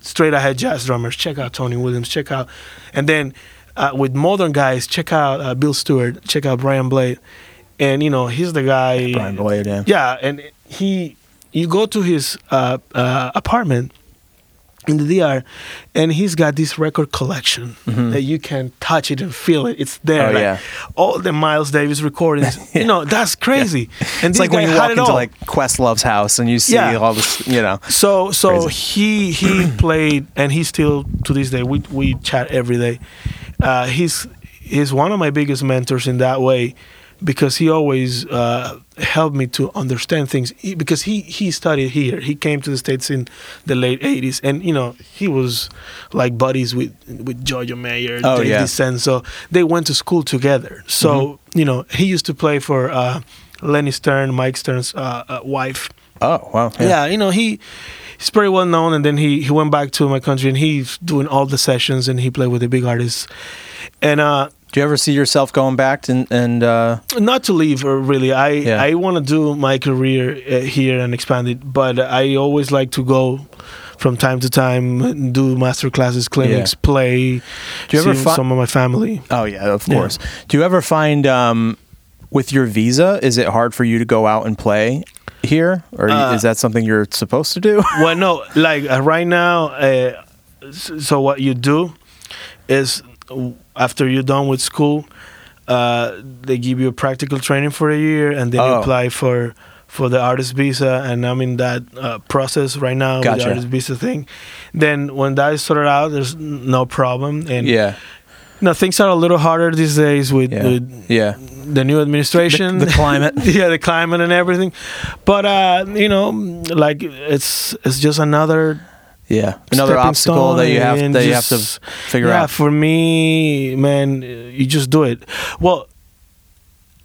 straight ahead jazz drummers. Check out Tony Williams. Check out, and then uh, with modern guys, check out uh, Bill Stewart. Check out Brian Blade. And you know, he's the guy. Brian Blade, yeah. Yeah, and he, you go to his uh, uh, apartment in the DR, and he's got this record collection that you can touch it and feel it. It's there. Mm-hmm. Oh, like, yeah. All the Miles Davis recordings. You know, that's crazy. And It's like when you walk into all. like Questlove's house and you see Yeah. all this, you know. So so Crazy. he he played and he still to this day we we chat every day. Uh, he's he's one of my biggest mentors in that way because he always uh, helped me to understand things He- because he he studied here. He came to the states in the late '80s and you know he was like buddies with with Giorgio Mayer, Oh, Dave yeah. Dicen, so they went to school together. So Mm-hmm. you know he used to play for uh, Leni Stern, Mike Stern's uh, uh, wife. Oh, wow. Yeah. you know, he he's pretty well known and then he he went back to my country and he's doing all the sessions and he played with the big artists. And uh Do you ever see yourself going back and, and uh, not to leave uh, really. I Yeah. I want to do my career uh, here and expand it, but I always like to go from time to time do master classes, clinics, play. Do you ever see fi- some of my family? Oh yeah, of Yeah. course. Do you ever find um, with your visa, is it hard for you to go out and play here, or Uh, is that something you're supposed to do? well, no, like uh, right now. Uh, so what you do is after you're done with school, uh, they give you a practical training for a year, and then you Oh. apply for for the artist visa, and I'm in that uh, process right now with the artist visa thing. Then when that is sorted out, there's no problem. And Yeah. No, things are a little harder these days with, Yeah. with Yeah. the new administration, The- the climate. yeah, the climate and everything. But uh, you know, like it's it's just another Yeah. Another obstacle that you have that you have to figure yeah, out. for me, man, you just do it. Well,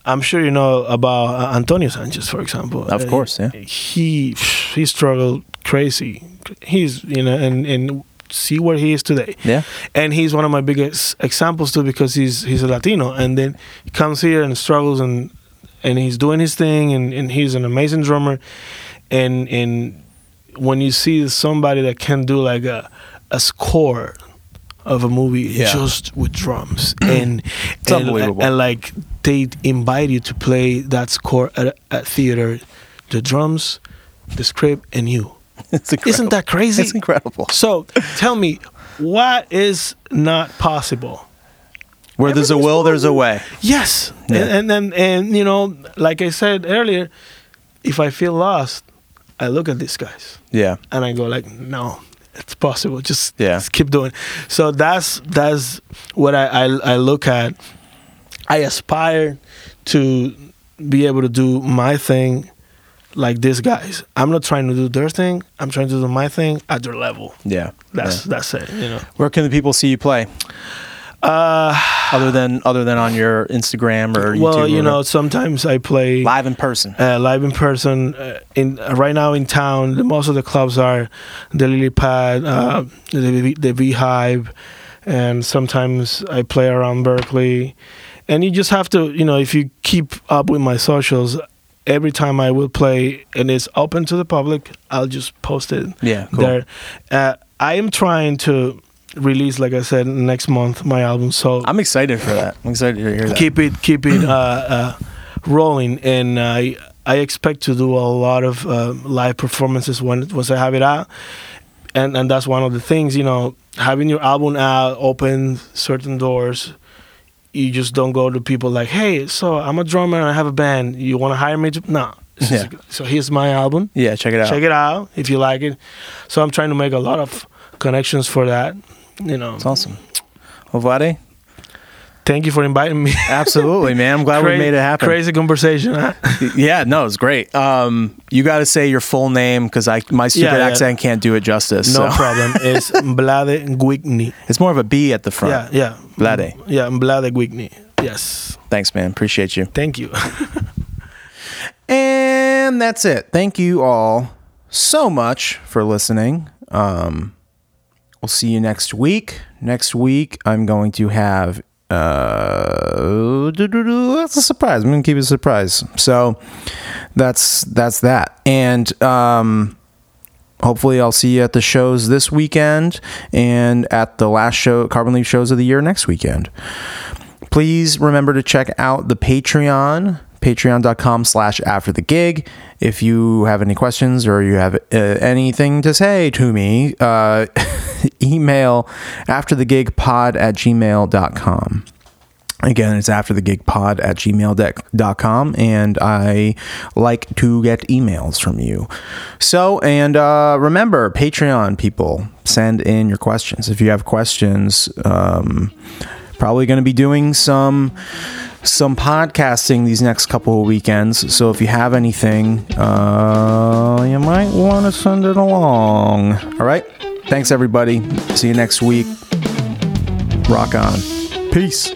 I'm sure you know about uh, Antonio Sanchez, for example. Of course, yeah. He he struggled crazy. He's you know, and and see where he is today. Yeah. And he's one of my biggest examples too because he's he's a Latino, and then he comes here and struggles and and he's doing his thing, and, and he's an amazing drummer, and and when you see somebody that can do like a a score of a movie Yeah. just with drums and It's and, unbelievable. and like they invite you to play that score at, at theater the drums the script and you. isn't that crazy It's incredible. so tell me what is not possible Where there's a will, there's a way. yes Yeah. and, and and and you know like i said earlier if i feel lost i look at these guys Yeah. and I go like, no, it's possible. Just, Yeah. just keep doing. So that's that's what I, I I look at. I aspire to be able to do my thing like these guys. I'm not trying to do their thing. I'm trying to do my thing at their level. Yeah. That's Yeah. that's it. You know. Where can the people see you play? Uh, Other than other than on your Instagram or YouTube well, or you know, sometimes I play live in person. uh, live in person. Uh, in uh, right now in town, the, most of the clubs are the Lily Pad, uh, the the Beehive, and sometimes I play around Berklee. And you just have to, you know, if you keep up with my socials, every time I will play and it's open to the public, I'll just post it Yeah, cool. there. Uh, I am trying to release, like I said, next month my album. So I'm excited for that. I'm excited to hear that. keep it keep it uh, uh, rolling and I I expect to do a lot of uh, live performances when once I have it out and and that's one of the things you know having your album out open certain doors you just don't go to people like hey so I'm a drummer and I have a band. You want to hire me? To no Yeah. so here's my album. Yeah, check it out. check it out if you like it. So I'm trying to make a lot of connections for that you know. It's awesome. Vlade, thank you for inviting me absolutely, man. I'm glad we made it happen. crazy conversation huh? Yeah, no, it's great. Um, you got to say your full name because I my stupid Yeah, yeah. accent can't do it justice. No so. problem. It's Mblade Gwigni. It's more of a B at the front. Yeah, yeah. Blade. Yeah, Mblade Gwigni. Yes. Thanks, man. Appreciate you. Thank you. And that's it. Thank you all so much for listening. Um, we'll see you next week. Next week, I'm going to have. Uh, that's a surprise. I'm gonna keep it a surprise. So that's that's that. And um, hopefully, I'll see you at the shows this weekend and at the last show, Carbon Leaf shows of the year next weekend please remember to check out the patreon patreon.com slash after the gig if you have any questions or you have uh, anything to say to me uh, email after the gig pod at gmail.com Again, it's after the gig pod at gmail.com, and I like to get emails from you. So, and uh, remember, Patreon people, send in your questions. If you have questions, um, probably going to be doing some some podcasting these next couple of weekends. So if you have anything, uh, you might want to send it along. All right. Thanks, everybody. See you next week. Rock on. Peace.